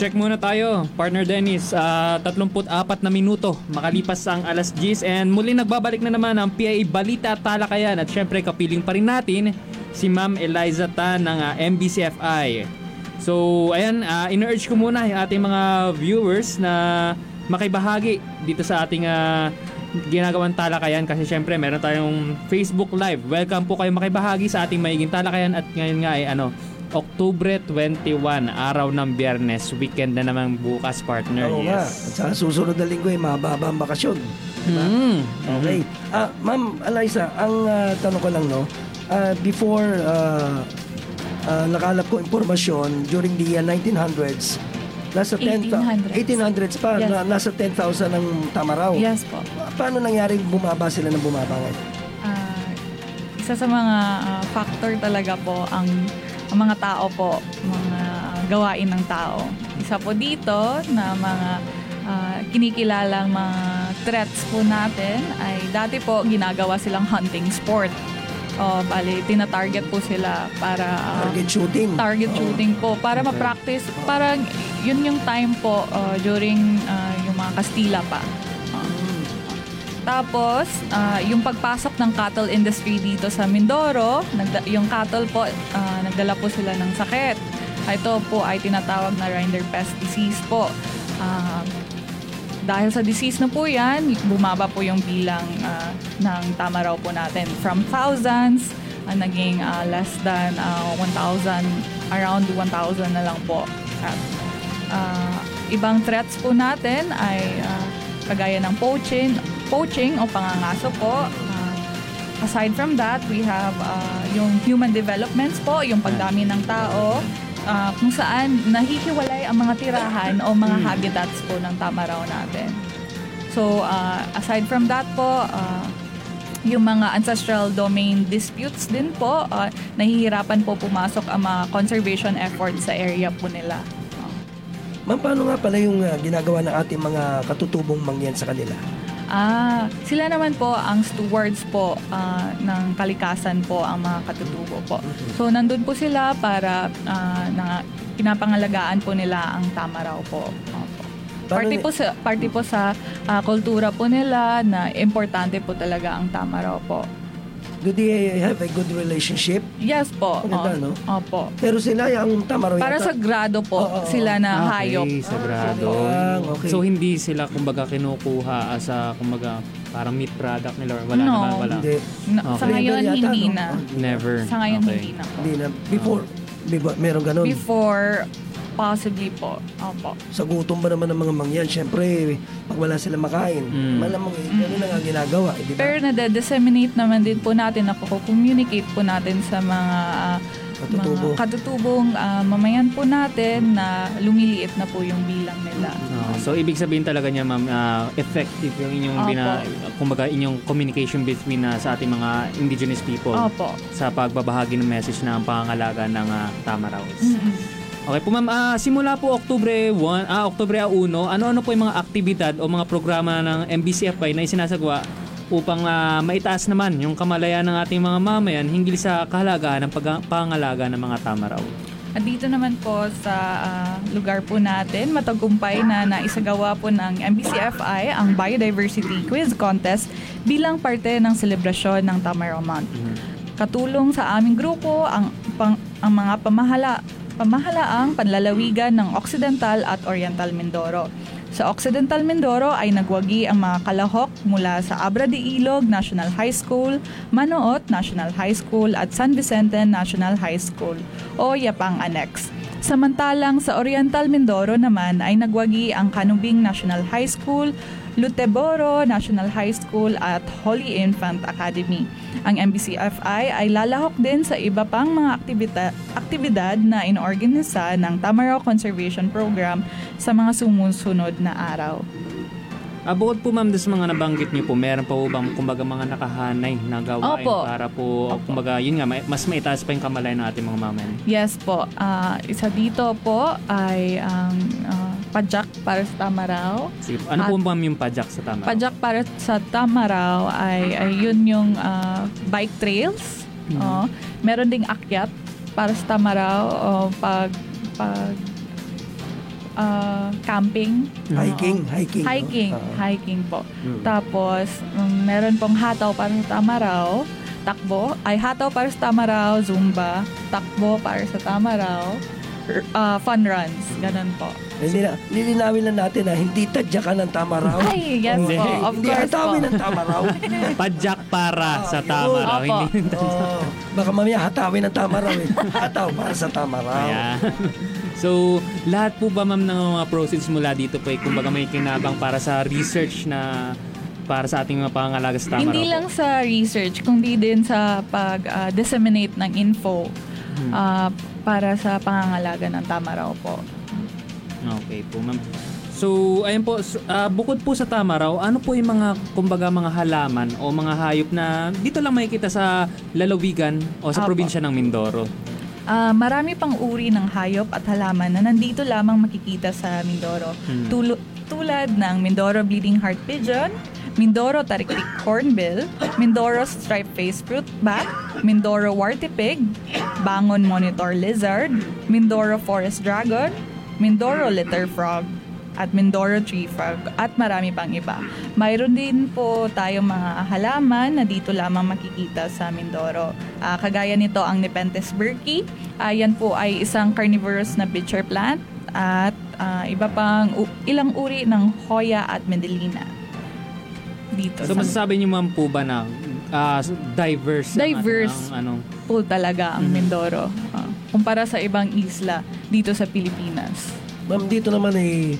Check muna tayo. Partner Dennis, ah 34 na minuto makalipas ang alas 10 and muli nagbabalik na naman ang PIA Balita Talakayan at syempre kapiling pa rin natin si Ma'am Eliza Tan ng ah, MBCFI. So, ayan, uh, in-urge ko muna yung ating mga viewers na makibahagi dito sa ating ah, ginagawang talakayan kasi syempre meron tayong Facebook Live. Welcome po kayo makibahagi sa ating maiging talakayan at ngayon nga ay ano, Oktubre 21, araw ng biyernes. Weekend na naman bukas, partner.
Oo nga. At sa susunod na linggo ay mababa ang bakasyon. Diba?
Mm.
Okay. Ah, Ma'am Eliza, ang ah, tanong ko lang, no? ah, before ah, ah, nakalap ko impormasyon during the ah, 1900s, nasa 10
1800s.
1800s pa,
Yes.
na, nasa 10,000 ang tamaraw.
Yes po.
Pa- Paano nangyaring bumaba sila ng bumaba ngayon?
Ah, isa sa mga ah, factor talaga po ang, ang mga tao po, mga gawain ng tao. Isa po dito na mga ah, kinikilalang mga threats po natin ay dati po ginagawa silang hunting sport. O, bali, tina-target po sila para ah,
Target shooting.
target shooting po para ma-practice para yun yung time po uh, during uh, yung mga Kastila pa. Uh, tapos, uh, yung pagpasok ng cattle industry dito sa Mindoro, nagda- yung cattle po, uh, nagdala po sila ng sakit. Ito po ay tinatawag na rinderpest disease po. Uh, dahil sa disease na po yan, bumaba po yung bilang ah, ng tama raw po natin. From thousands, ah, naging ah, less than ah, 1,000, around 1,000 na lang po. At, ah, ibang threats po natin ay ah, kagaya ng poaching, poaching o pangangaso po. Ah, aside from that, we have ah, yung human developments po, yung pagdami ng tao, ah, kung saan nahihiwalay ang mga tirahan o mga habitats po ng tamaraw natin. So, ah, aside from that po, ah, yung mga ancestral domain disputes din po, ah, nahihirapan po pumasok ang mga conservation efforts sa area po nila.
Ma'am, paano nga pala yung ah, ginagawa ng ating mga katutubong mangyan sa kanila?
Ah, sila naman po ang stewards po ah, ng kalikasan po ang mga katutubo po. So nandun po sila para ah, na pinapangalagaan po nila ang tama raw po. Opo. Party po sa party po sa ah, kultura po nila na importante po talaga ang tama raw po.
Do they have a good relationship?
Yes po.
Maganda, no?
Opo.
Pero sila, yung tamaro
Para
yata-
sa grado po
Oo, oo.
sila na
Ah,
hayop.
Okay, sagrado.
Ah, okay.
So hindi sila kumbaga kinukuha as a kumbaga parang meat product nila or wala
No.
naman wala.
Hindi.
Sa
Okay.
ngayon
Flavor yata,
hindi
no?
na.
Never.
Sa ngayon
Okay.
hindi na po.
Hindi na. Before, diba, meron ganun.
Before possibly po. Opo.
Sa gutom ba naman ng mga mangyan, syempre, pag wala sila makain,
Mm.
malamang eh, ganun na nga ginagawa. Eh, di ba?
Pero nade-disseminate naman din po natin, communicate po natin sa mga ah,
Katutubo.
mga katutubong ah, mamayan po natin na lumiliit na po yung bilang nila.
Ah, so ibig sabihin talaga niya ma'am ah, effective yung inyong
Opo.
bina, kumbaga inyong communication between ah, sa ating mga indigenous people
Opo.
sa pagbabahagi ng message ng pangangalaga ng uh, tama.
Mhm.
Okay po ma'am, ah, simula po Oktubre 1, ah, Oktubre 1, ano-ano po yung mga aktibidad o mga programa ng MBCFI na isinasagawa upang ah, maitaas naman yung kamalayan ng ating mga mamayan hinggil sa kahalagaan ng pag- pangangalaga ng mga tama raw.
At dito naman po sa ah, lugar po natin, matagumpay na naisagawa po ng MBCFI ang Biodiversity Quiz Contest bilang parte ng selebrasyon ng Tamaraw Month. Katulong sa aming grupo ang, pang, ang mga pamahala, pamahalaang panlalawigan ng Occidental at Oriental Mindoro. Sa Occidental Mindoro ay nagwagi ang mga kalahok mula sa Abra de Ilog National High School, Manoot National High School at San Vicente National High School o Yapang Annex. Samantalang sa Oriental Mindoro naman ay nagwagi ang Kanubing National High School, Luteboro National High School at Holy Infant Academy. Ang MBCFI ay lalahok din sa iba pang mga aktibita- aktibidad na inorganisa ng Tamaraw Conservation Program sa mga sumusunod na araw.
Ah, bukod po ma'am sa mga nabanggit niyo po, meron pa po bang kumbaga mga nakahanay na gawain
Opo.
para po, kumbaga yun nga, mas maitaas pa yung kamalayan ng ating mga mamayan?
Yes po. Ah, isa dito po ay ang ah, pajak para sa Tamaraw.
Sige, ano po ma'am yung pajak sa tama?
Pajak para sa Tamaraw ay, ay yun yung ah, bike trails.
Mhm.
Oh, meron ding akyat para sa Tamaraw o pag pag ah, camping.
Hiking,
Oo.
hiking, no?
Hiking,
Oo.
hiking po.
Mm.
Tapos um, meron pong hataw para sa Tamaraw. Takbo, ay hataw para sa Tamaraw, Zumba, takbo para sa Tamaraw, r- ah, fun runs, ganun po.
Hindi na, lilinawin lang natin na hindi tadyakan ng tama raw.
Ay, yes
Hindi.
po. Of
Hindi
course
hatawin
po.
ng tama raw.
Pajak para sa tama raw.
Opo.
Hindi.
Oo. Baka mamaya hatawin ng tama raw eh. Hataw para sa tama raw.
Ayan. So, lahat po ba ma'am ng mga proceeds mula dito po ay kumbaga may kinabang para sa research na para sa ating mga pangangalaga sa tama
Hindi
raw po?
lang sa research, kundi din sa pag-disseminate ng info
Hmm.
ah, para sa pangangalaga ng tama raw po.
Okay po, ma'am. So, ayun po, s- ah, bukod po sa tama raw, ano po yung mga, kumbaga, mga halaman o mga hayop na dito lang makikita sa lalawigan o sa
Apo.
probinsya ng Mindoro?
Ah, marami pang uri ng hayop at halaman na nandito lamang makikita sa Mindoro.
Hmm.
Tulo- tulad ng Mindoro Bleeding Heart Pigeon, Mindoro Tariktik Hornbill, Mindoro Stripe-Faced Fruit Bat, Mindoro Warty Pig, Bangon Monitor Lizard, Mindoro Forest Dragon, Mindoro Litter Frog, at Mindoro Tree Frog, at marami pang iba. Mayroon din po tayong mga halaman na dito lamang makikita sa Mindoro. Ah, kagaya nito ang Nepenthes burkey. Ah, yan po ay isang carnivorous na pitcher plant at ah, iba pang u- ilang uri ng Hoya at Medellina. Dito
So
sa
masasabi niyo ma'am po ba na ah, diverse ang-
Diverse.
ang, ano,
pool talaga ang
Mhm.
Mindoro. ah, kumpara sa ibang isla dito sa Pilipinas.
Ma'am, dito naman eh,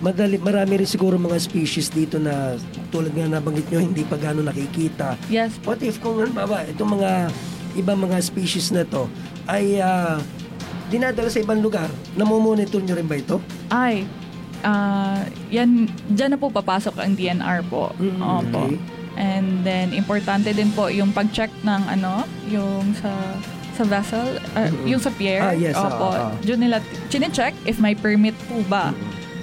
madali, marami rin siguro mga species dito na tulad nga nabanggit nyo, hindi pa gano'n nakikita.
Yes.
What if kung halimbawa, itong mga ibang mga species na to ay ah, dinadala sa ibang lugar, namomonitor nyo rin ba ito?
Ay, ah, yan, dyan na po papasok ang DNR po.
Mm,
Opo.
okay.
And then, importante din po yung pag-check ng ano, yung sa sa vessel, ah,
Mm-mm.
yung sa pier.
Ah, yes,
Opo.
ah, ah.
Doon nila chine-check if may permit po ba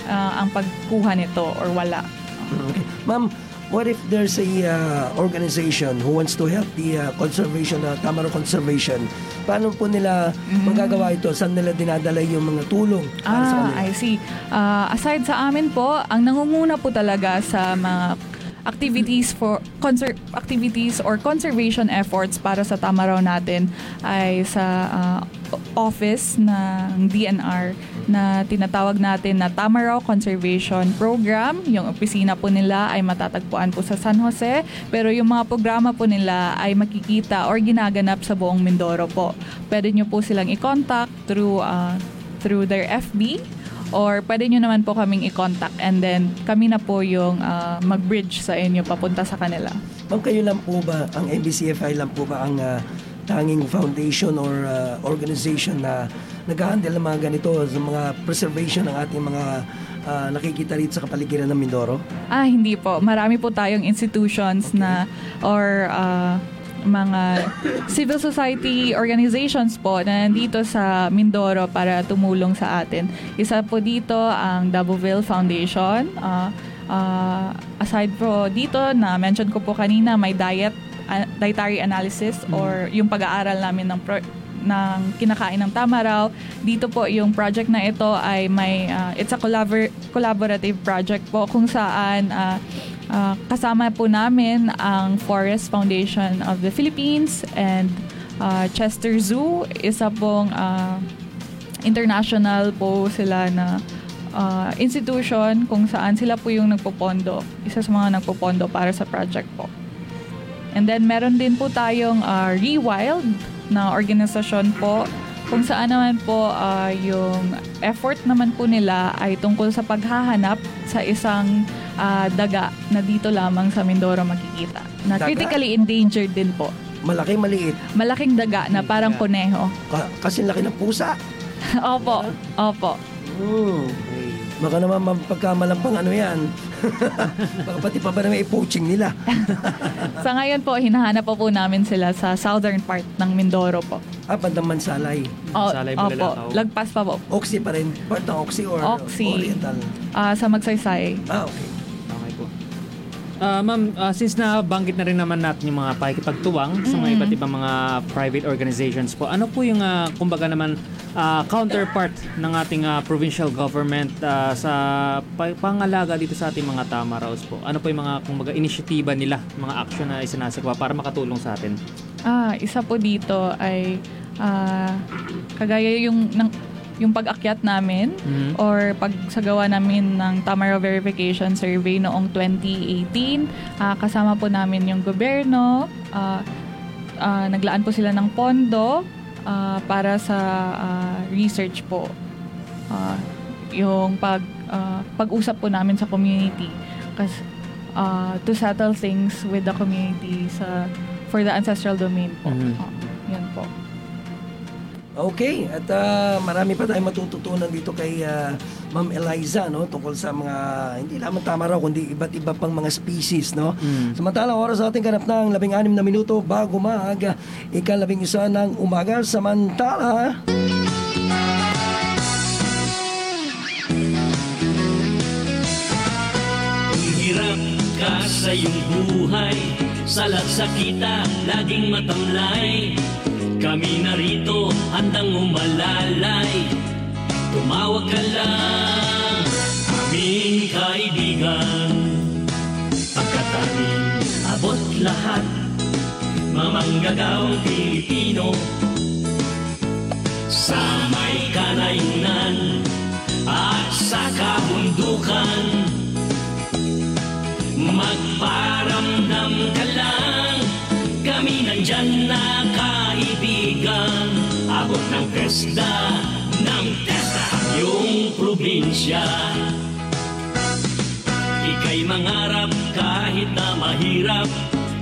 ah, ang pagkuha nito or wala.
Okay. Ma'am, what if there's a uh, organization who wants to help the uh, conservation, uh, Tamaro Conservation? Paano po nila magagawa ito? Saan nila dinadala yung mga tulong sa
Ah,
kanila?
I see. Ah, aside sa amin po, ang nangunguna po talaga sa mga activities for conser- activities or conservation efforts para sa Tamaraw natin ay sa ah, office ng DNR na tinatawag natin na Tamaraw Conservation Program. Yung opisina po nila ay matatagpuan po sa San Jose, pero yung mga programa po nila ay makikita or ginaganap sa buong Mindoro po. Pwede nyo po silang i-contact through ah, through their FB or pwede nyo naman po kaming i-contact and then kami na po yung ah, mag-bridge sa inyo papunta sa kanila.
Ma'am, kayo lang po ba, ang MBCFI lang po ba ang uh, tanging foundation or uh, organization na nag-handle ng mga ganito sa mga preservation ng ating mga uh, nakikita rito sa kapaligiran ng Mindoro?
Ah, hindi po. Marami po tayong institutions na or ah, mga civil society organizations po na nandito sa Mindoro para tumulong sa atin. Isa po dito ang Daboville Foundation. Ah, ah, aside po dito na mention ko po kanina may diet ah, dietary analysis or yung pag-aaral namin ng pro- ng kinakain ng tama raw. Dito po yung project na ito ay may ah, it's a collabor- collaborative project po kung saan ah, ah, kasama po namin ang Forest Foundation of the Philippines and ah, Chester Zoo, isa pong ah, international po sila na ah, institution kung saan sila po yung nagpopondo. Isa sa mga nagpopondo para sa project po. And then meron din po tayong ah, Rewild na organisasyon po kung saan naman po ah, yung effort naman po nila ay tungkol sa paghahanap sa isang ah, daga na dito lamang sa Mindoro makikita. Na
Daga?
critically endangered din po.
Malaki, maliit.
Malaking daga na parang kuneho.
Ka- kasi laki ng pusa.
opo, opo.
Hmm. Baka naman mapagkamalang pang ano yan. Baka pati pa ba naman i-poaching nila?
Sa ngayon po, hinahanap po po namin sila sa southern part ng Mindoro po.
Ah, bandang Mansalay.
O,
Salay,
opo,
Bulalakaw.
lagpas pa po.
Oxy pa rin. Part ng Oxy or
Oxy.
Oriental?
Ah, sa Magsaysay.
Ah, okay.
Okay. Ah, ma'am, ah, since nabanggit na rin naman natin yung mga pakikipagtuwang sa mga iba't ibang mga private organizations po, ano po yung, ah, kumbaga naman, ah, counterpart ng ating ah, provincial government ah, sa pa- pangalaga dito sa ating mga Tama po? Ano po yung mga, kumbaga, inisyatiba nila, mga action na isinasagawa para makatulong sa atin?
Ah, isa po dito ay ah, kagaya yung ng yung pag-akyat namin
Mhm.
or pagsagawa namin ng Tamara Verification Survey noong 2018. Ah, kasama po namin yung gobyerno. Ah, ah, naglaan po sila ng pondo ah, para sa ah, research po. Ah, yung pag ah, pag-usap po namin sa community kasi ah, to settle things with the community sa for the ancestral domain po.
Mhm.
Ah, yan po.
Okay, at ah, marami pa tayong matututunan dito kay ah, Ma'am Eliza no tungkol sa mga hindi lamang tama raw kundi iba't iba pang mga species no. Samantalang oras sa ating ganap ng 16 na minuto bago mag ikalabing isa ng umaga samantala
Hirap ka sa iyong buhay Salat sa kita, laging matamlay Kami narito, handang umalalay. Tumawag ka lang, aming kaibigan. Pagkat aming abot lahat Mamanggagawang Pilipino. Sa may kanayunan At sa kabundukan Magparamdam ka lang Kami nandyan na kaibigan. Abot ng testa Ng testa Ang probinsya. Ika'y mangarap kahit na mahirap.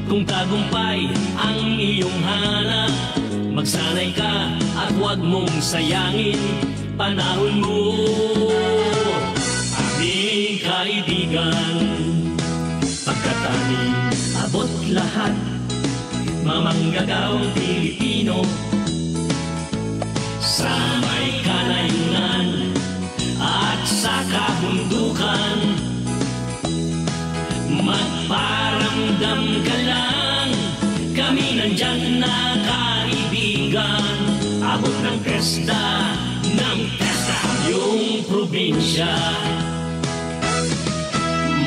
Kung tagumpay ang iyong hanap Magsanay ka at huwag mong sayangin. Panahon mo Aming kaibigan. Pagkatani abot lahat Mamanggagawang Pilipino. Sa may kalayunan At sa kabundukan Magparamdam ka lang. Kami nandyan na kaibigan. Abot ng testa Ng testa Ang iyong probinsya.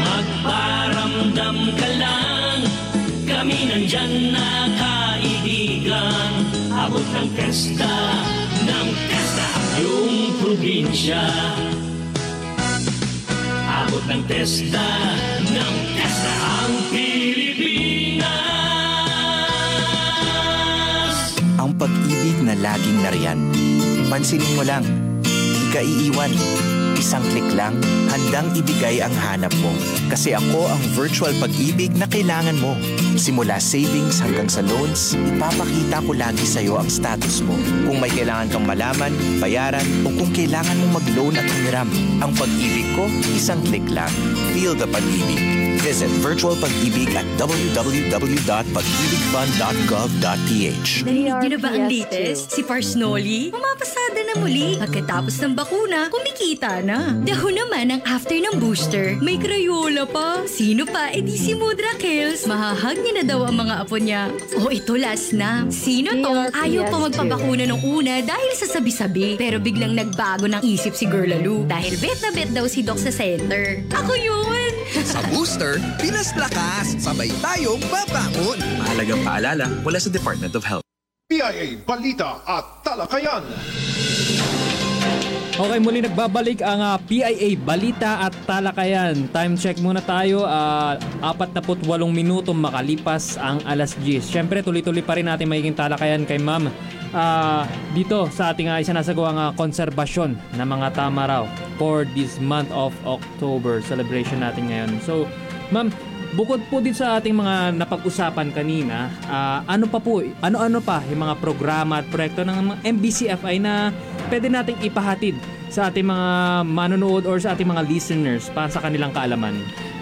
Magparamdam ka lang Kami nandyan na kaibigan Abot ng testa Ng testa Ang iyong probinsya Abot ng testa Ng testa Ang Pilipinas
Ang pag-ibig na laging nariyan. Pansinin mo lang, di ka iiwan. Isang klik lang, handang ibigay ang hanap mo. Kasi ako ang virtual pag-ibig na kailangan mo. Simula savings hanggang sa loans, ipapakita ko lagi sa iyo ang status mo. Kung may kailangan kang malaman, bayaran, o kung kailangan mong mag-loan at humiram. Ang pag-ibig ko, isang click lang. Feel the pag-ibig. Visit virtual pag-ibig at www.pag-ibigfund.gov.ph
Narinig niyo na ba ang latest? Si Parsnoli, pumapasada na muli. Pagkatapos ng bakuna, kumikita na. Dahon naman ang after ng booster. May Crayola pa. Sino pa? E di si Mudra Kills. Mahahag niya na daw ang mga apo niya. O ito last na. Sino to? Ayaw pa magpabakuna nung una dahil sa sabi-sabi. Pero biglang nagbago ng isip si Girlaloo. Dahil bet na bet daw si Doc sa center. Ako yun!
Sa booster, Pinas Lakas. Sabay tayong babangon.
Mahalagang paalala mula sa Department of Health.
PIA Balita at Talakayan.
Okay, muli nagbabalik ang ah, PIA Balita at Talakayan. Time check muna tayo. Uh, 48 minuto makalipas ang alas 10. Siyempre, tuloy-tuloy pa rin natin magiging talakayan kay ma'am. Ah, dito sa ating uh, isinasagawang uh, konserbasyon ng mga tama raw for this month of October celebration natin ngayon. So, ma'am, bukod po din sa ating mga napag-usapan kanina, ah, ano pa po, ano-ano pa yung mga programa at proyekto ng MBCFI na pwede nating ipahatid sa ating mga manonood or sa ating mga listeners para sa kanilang kaalaman?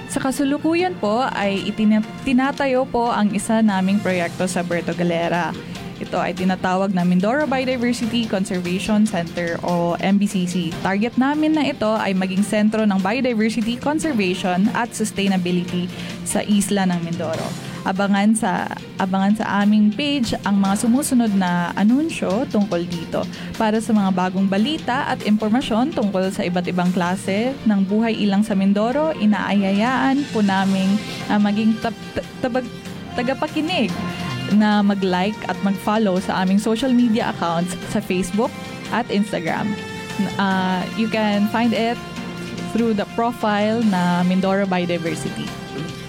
Sa kasulukuyan po ay itina- tinatayo po ang isa naming proyekto sa Berto Galera. Ito ay tinatawag na Mindoro Biodiversity Conservation Center o MBCC. Target namin na ito ay maging sentro ng biodiversity conservation at sustainability sa isla ng Mindoro. Abangan sa abangan sa aming page ang mga sumusunod na anunsyo tungkol dito para sa mga bagong balita at impormasyon tungkol sa iba't ibang klase ng buhay ilang sa Mindoro. Inaayayaan po naming uh, maging tab- tab- tagapakinig na mag-like at mag-follow sa aming social media accounts sa Facebook at Instagram. Uh, you can find it through the profile na Mindoro Biodiversity.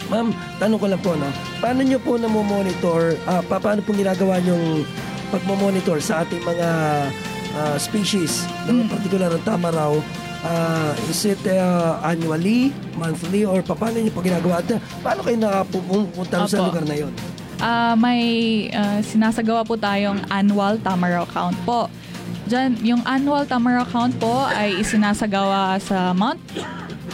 Ma'am, tanong ko lang po, no? Paano nyo po namomonitor, ah, pa, paano po ginagawa yung pagmamonitor sa ating mga ah, species, no? particular ng tama raw, ah, is it ah, annually, monthly, or pa- paano nyo po ginagawa? At paano kayo nakapupunta sa lugar na yon?
Ah, may ah, sinasagawa po tayong annual Tamaraw count po. Diyan, yung annual Tamaraw count po ay isinasagawa sa Mount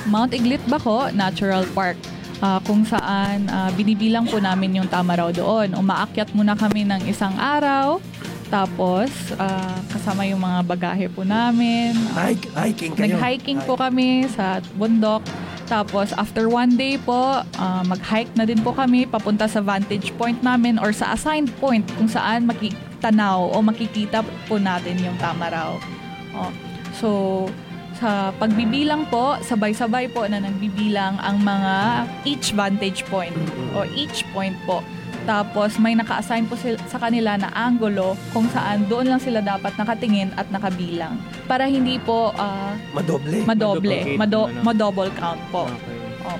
Mount Iglit Bako Natural Park. Ah, kung saan ah, binibilang po namin yung Tamaraw doon. Umaakyat muna kami ng isang araw. Tapos, ah, kasama yung mga bagahe po namin.
Hike, hiking kayo?
Nag-hiking po kami sa bundok. Tapos, after one day po, ah, mag-hike na din po kami papunta sa vantage point namin or sa assigned point kung saan makitanaw o makikita po natin yung Tamaraw. Oh. So, sa pagbibilang po, sabay-sabay po na nagbibilang ang mga each vantage point o each point po Tapos may naka-assign po sil- sa kanila na angulo kung saan doon lang sila dapat nakatingin at nakabilang. Para hindi po ah,
Madoble.
madoble,
Maduplicate
mado-
ano.
ma-double count po.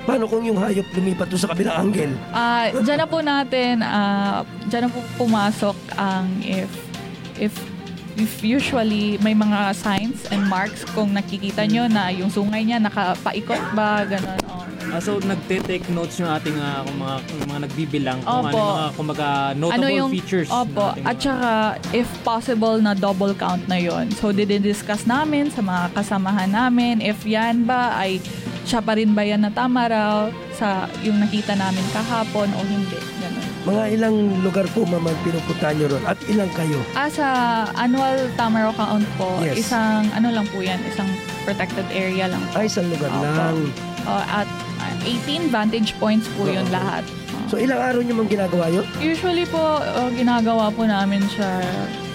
Paano kung yung hayop lumipat doon sa kabilang angle?
Ah, diyan na po natin, ah, diyan na po pumasok ang if if if usually may mga signs and marks kung nakikita nyo na yung sungay niya nakapaikot ba, ganun. Oh.
Ah, so nagte-take notes yung ating ah, kung mga, kung mga nagbibilang kung ano
Opo.
yung mga kumbaga notable features ng
Opo.
ating
At saka, if possible na double count na yon So, didiscuss namin sa mga kasamahan namin if yan ba ay siya pa rin ba yan na tama raw sa yung nakita namin kahapon o hindi. Ganun.
Mga ilang lugar po ma'am ang pinupuntahan nyo ron at ilang kayo?
Ah, sa annual Tamaraw count po,
Yes.
isang ano lang po yan, isang protected area lang po.
Ay, isang lugar
Opo.
lang.
Oh, at ah, 18 vantage points po yun lahat.
So ilang araw nyo ma'am ginagawa yun?
Usually po, oh, ginagawa po namin siya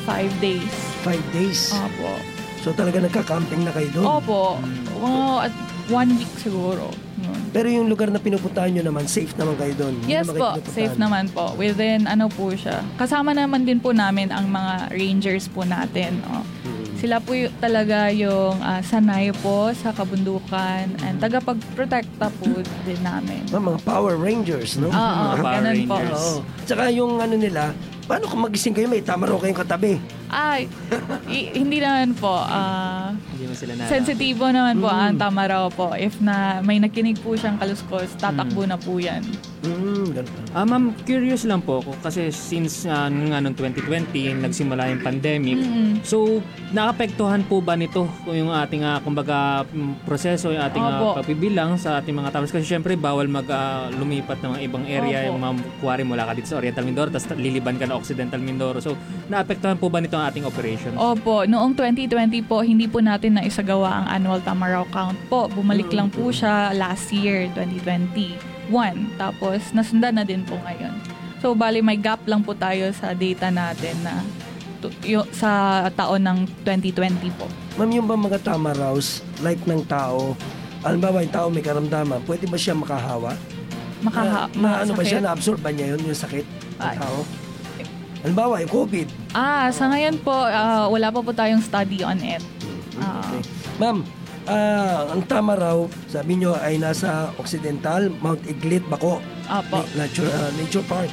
5 days.
Five days?
Opo.
So talaga nagka-camping na kayo doon?
Opo. Mga at one week siguro. Yun.
Pero yung lugar na pinupuntahan nyo naman, safe naman kayo doon?
Yes
naman
po, safe naman po. Within ano po siya. Kasama naman din po namin ang mga rangers po natin. Oh. Sila po y- talaga yung ah, sanay po sa kabundukan and tagapagprotekta po din namin.
Ma'am, mga Power Rangers, no?
Oo, Power ganun po. Rangers.
Oo. Tsaka yung ano nila, paano kung magising kayo, may tama raw kayong katabi?
Ay, i- hindi naman po. ah,
Hindi mo sila na
sensitibo naman po
Mm.
ang tama raw po. If na may nakinig po siyang kaluskos, tatakbo na po yan.
Mm,
Ah, ma'am, curious lang po ako kasi since uh, nga noong 2020 nagsimula yung pandemic.
Mm-mm.
So, naapektuhan po ba nito yung ating ah, kumbaga mm, proseso, yung ating
Opo.
pagbibilang sa ating mga towers kasi syempre bawal mag ah, lumipat ng mga ibang area
Opo.
yung mga kuwari mula ka dito sa Oriental Mindoro tapos liliban ka na Occidental Mindoro. So, naapektuhan po ba nito ang ating operation?
Opo, noong 2020 po, hindi po natin na isagawa ang annual Tamaraw count po. Bumalik lang po siya last year, 2021. Tapos, nasundan na din po ngayon. So, bali may gap lang po tayo sa data natin na yo- sa taon ng 2020 po.
Ma'am, yung ba mga tama raws, like ng tao, alimbawa yung tao may karamdaman, pwede ba siya makahawa?
Makaha-
na, na ano ba siya, na-absorb ba niya yun, yung sakit ng
Ay.
tao? Halimbawa, yung COVID.
Ah, sa ngayon po, ah, wala pa po tayong study on it. Ah,
Ma'am, ah, ang tama raw, sabi nyo ay nasa Occidental, Mount Iglit, Bako.
Apo.
Nature, ah, nature Park.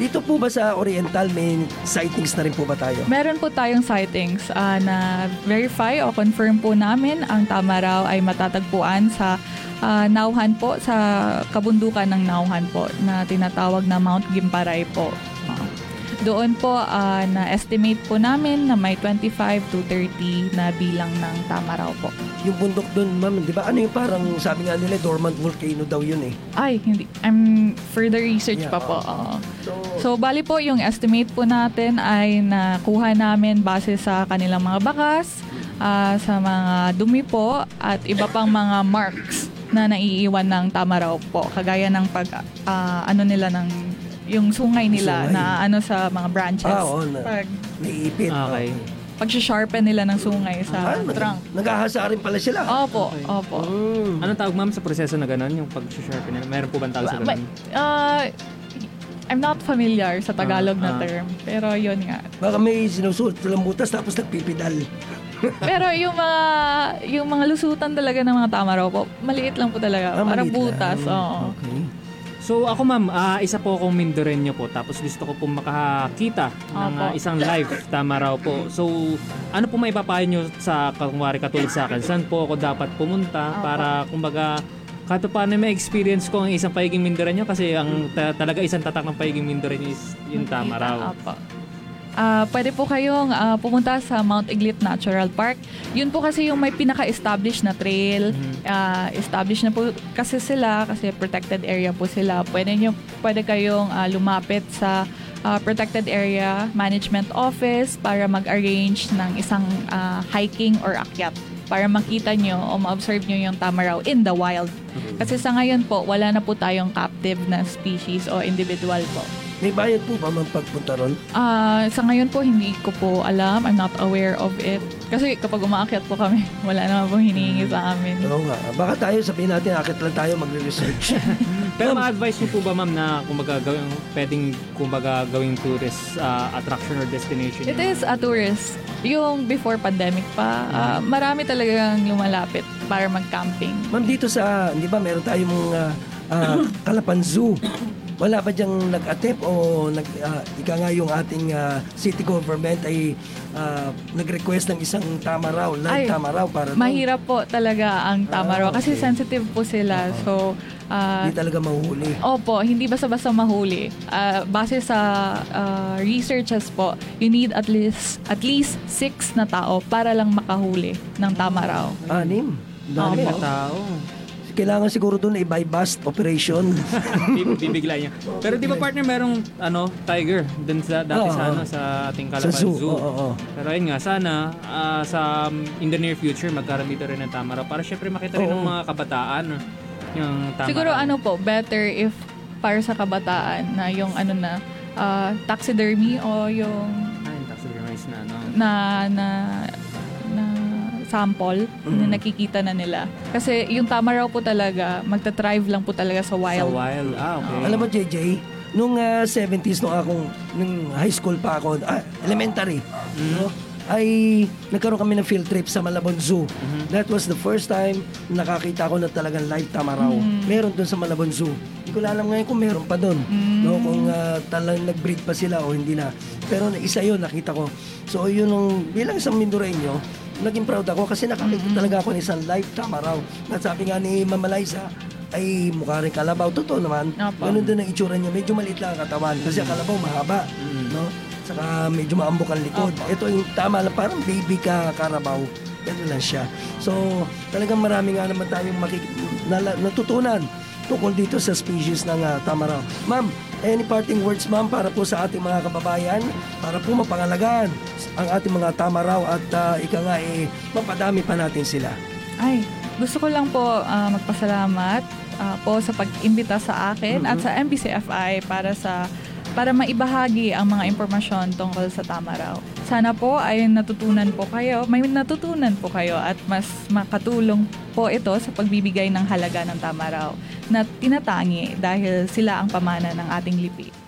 Dito po ba sa Oriental may sightings na rin po ba tayo?
Meron po tayong sightings ah, na verify o confirm po namin ang tama raw ay matatagpuan sa ah, Nauhan po, sa kabundukan ng Nauhan po na tinatawag na Mount Gimparay po. Doon po ah, na-estimate po namin na may 25 to 30 na bilang ng tama raw po.
Yung bundok doon, ma'am, di ba? Ano yung parang sabi nga nila, dormant volcano daw yun eh.
Ay, hindi. I'm further research
Yeah,
pa po.
oo.
oo. So, bali po, yung estimate po natin ay nakuha namin base sa kanilang mga bakas, ah, sa mga dumi po, at iba pang mga marks na naiiwan ng tama raw po. Kagaya ng pag, ah, ano nila ng, yung sungay nila
Sungay.
na ano sa mga branches.
Ah, oo, na-
Pag,
Naiipit.
Okay.
pag-sharpen nila ng sungay sa
Ah,
trunk.
Naghahasa rin pala sila.
Opo, opo.
Anong tawag ma'am sa proseso na gano'n? Yung pag-sharpen nila? Meron po ba ang tawag sa gano'n?
ah, I'm not familiar sa Tagalog
Ah,
na
ah.
term. Pero yun nga.
Baka may sinusuot silang butas tapos nagpipidal.
Pero yung mga yung mga lusutan talaga ng mga tama raw po, maliit lang po talaga.
Ah,
Parang butas.
lang.
Oo.
So ako ma'am, ah, isa po akong Mindoreño po tapos gusto ko po makakita ng ah, isang live tama raw po. So ano po maipapayo nyo sa kumwari katulad sa akin? Saan po ako dapat pumunta
Opo.
para kumbaga kahit paano may experience ko ang isang pagiging Mindoreño kasi ang ta- talaga isang tatak ng pagiging Mindoreño is yung tama raw.
Opo. Ah, pwede po kayong ah, pumunta sa Mount Iglit Natural Park. Yun po kasi yung may pinaka-establish na trail. Ah, established na po kasi sila kasi protected area po sila. Pwede nyo, pwede kayong ah, lumapit sa ah, Protected Area Management Office para mag-arrange ng isang ah, hiking or akyat para makita nyo o ma-observe nyo yung tama raw in the wild. Kasi sa ngayon po, wala na po tayong captive na species o individual po.
May bayad po ba man pagpunta ron?
Ah, sa ngayon po hindi ko po alam. I'm not aware of it. Kasi kapag umaakyat po kami, wala naman pong hinihingi sa amin.
Oo nga. Baka tayo sabihin natin, akit lang tayo magre-research.
Pero ma-advise niyo po ba ma'am na kumbaga gawing, pwedeng kumbaga gawing tourist ah, attraction or destination?
It is a tourist. Yung before pandemic pa, ah, marami talagang lumalapit para mag-camping.
Ma'am, dito sa, di ba, meron tayong mga ah, Kalapan Zoo. Wala ba diyang nag-attempt o nag, ah, ika nga yung ating ah, city government ay ah, nag-request ng isang tama raw, live
Ay,
tama raw para doon?
Mahirap po talaga ang Tamaraw
Ah,
kasi
okay.
sensitive po sila. So, ah,
Hindi talaga mahuhuli.
Opo, hindi basta-basta mahuli. Ah, base sa ah, researches po, you need at least at least six na tao para lang makahuli ng tama raw.
Anim. Dami no?
Tao.
Kailangan siguro doon ay by bust operation.
Bib- Bibigla niya. Pero di ba partner merong ano, tiger dun sa dati
Oo,
sa ano sa ating
Sa
Calapan
zoo,
Zoo.
oo, oo.
Pero ayun nga sana ah, sa um, in the near future magkaroon dito rin ng Tamaraw para syempre makita rin ng mga kabataan yung Tamaraw.
Siguro ano po, better if para sa kabataan na yung ano na ah, taxidermy o yung
Ay, taxidermized na ano.
na na na sample
Mhm.
na nakikita na nila. Kasi yung tama raw po talaga, magta-thrive lang po talaga sa wild.
Sa wild. Ah, okay.
Alam mo, JJ, nung ah, 70s, nung akong, nung high school pa ako, ah, elementary, no? ay nagkaroon kami ng field trip sa Malabon Zoo. That was the first time na nakakita ko na talagang live tamaraw. Meron doon sa Malabon Zoo. Hindi ko alam ngayon kung meron pa doon. No, kung ah, talagang nag-breed pa sila o hindi na. Pero na- isa yun, nakita ko. So yun ang, bilang isang Mindoreño, naging proud ako kasi nakakita talaga ako ng isang live tamaraw. At sabi nga ni Mama Liza, ay mukha rin kalabaw. Totoo naman. Ganun din ang itsura niya. Medyo maliit lang ang katawan. Kasi ang kalabaw mahaba. No? Saka medyo maambok ang likod. Ito yung tama lang. Parang baby ka karabaw. Ganun lang siya. So, talagang marami nga naman tayong makik- nala- natutunan tungkol dito sa species ng ah, tamaraw. Ma'am, any parting words ma'am para po sa ating mga kababayan para po mapangalagaan ang ating mga tamaraw at ah, ika nga eh, mapadami pa natin sila.
Ay, gusto ko lang po ah, magpasalamat ah, po sa pag-imbita sa akin at sa MBCFI para sa para maibahagi ang mga impormasyon tungkol sa Tamaraw. Sana po ay natutunan po kayo, may natutunan po kayo at mas makatulong po ito sa pagbibigay ng halaga ng Tamaraw na tinatangi dahil sila ang pamana ng ating lipi.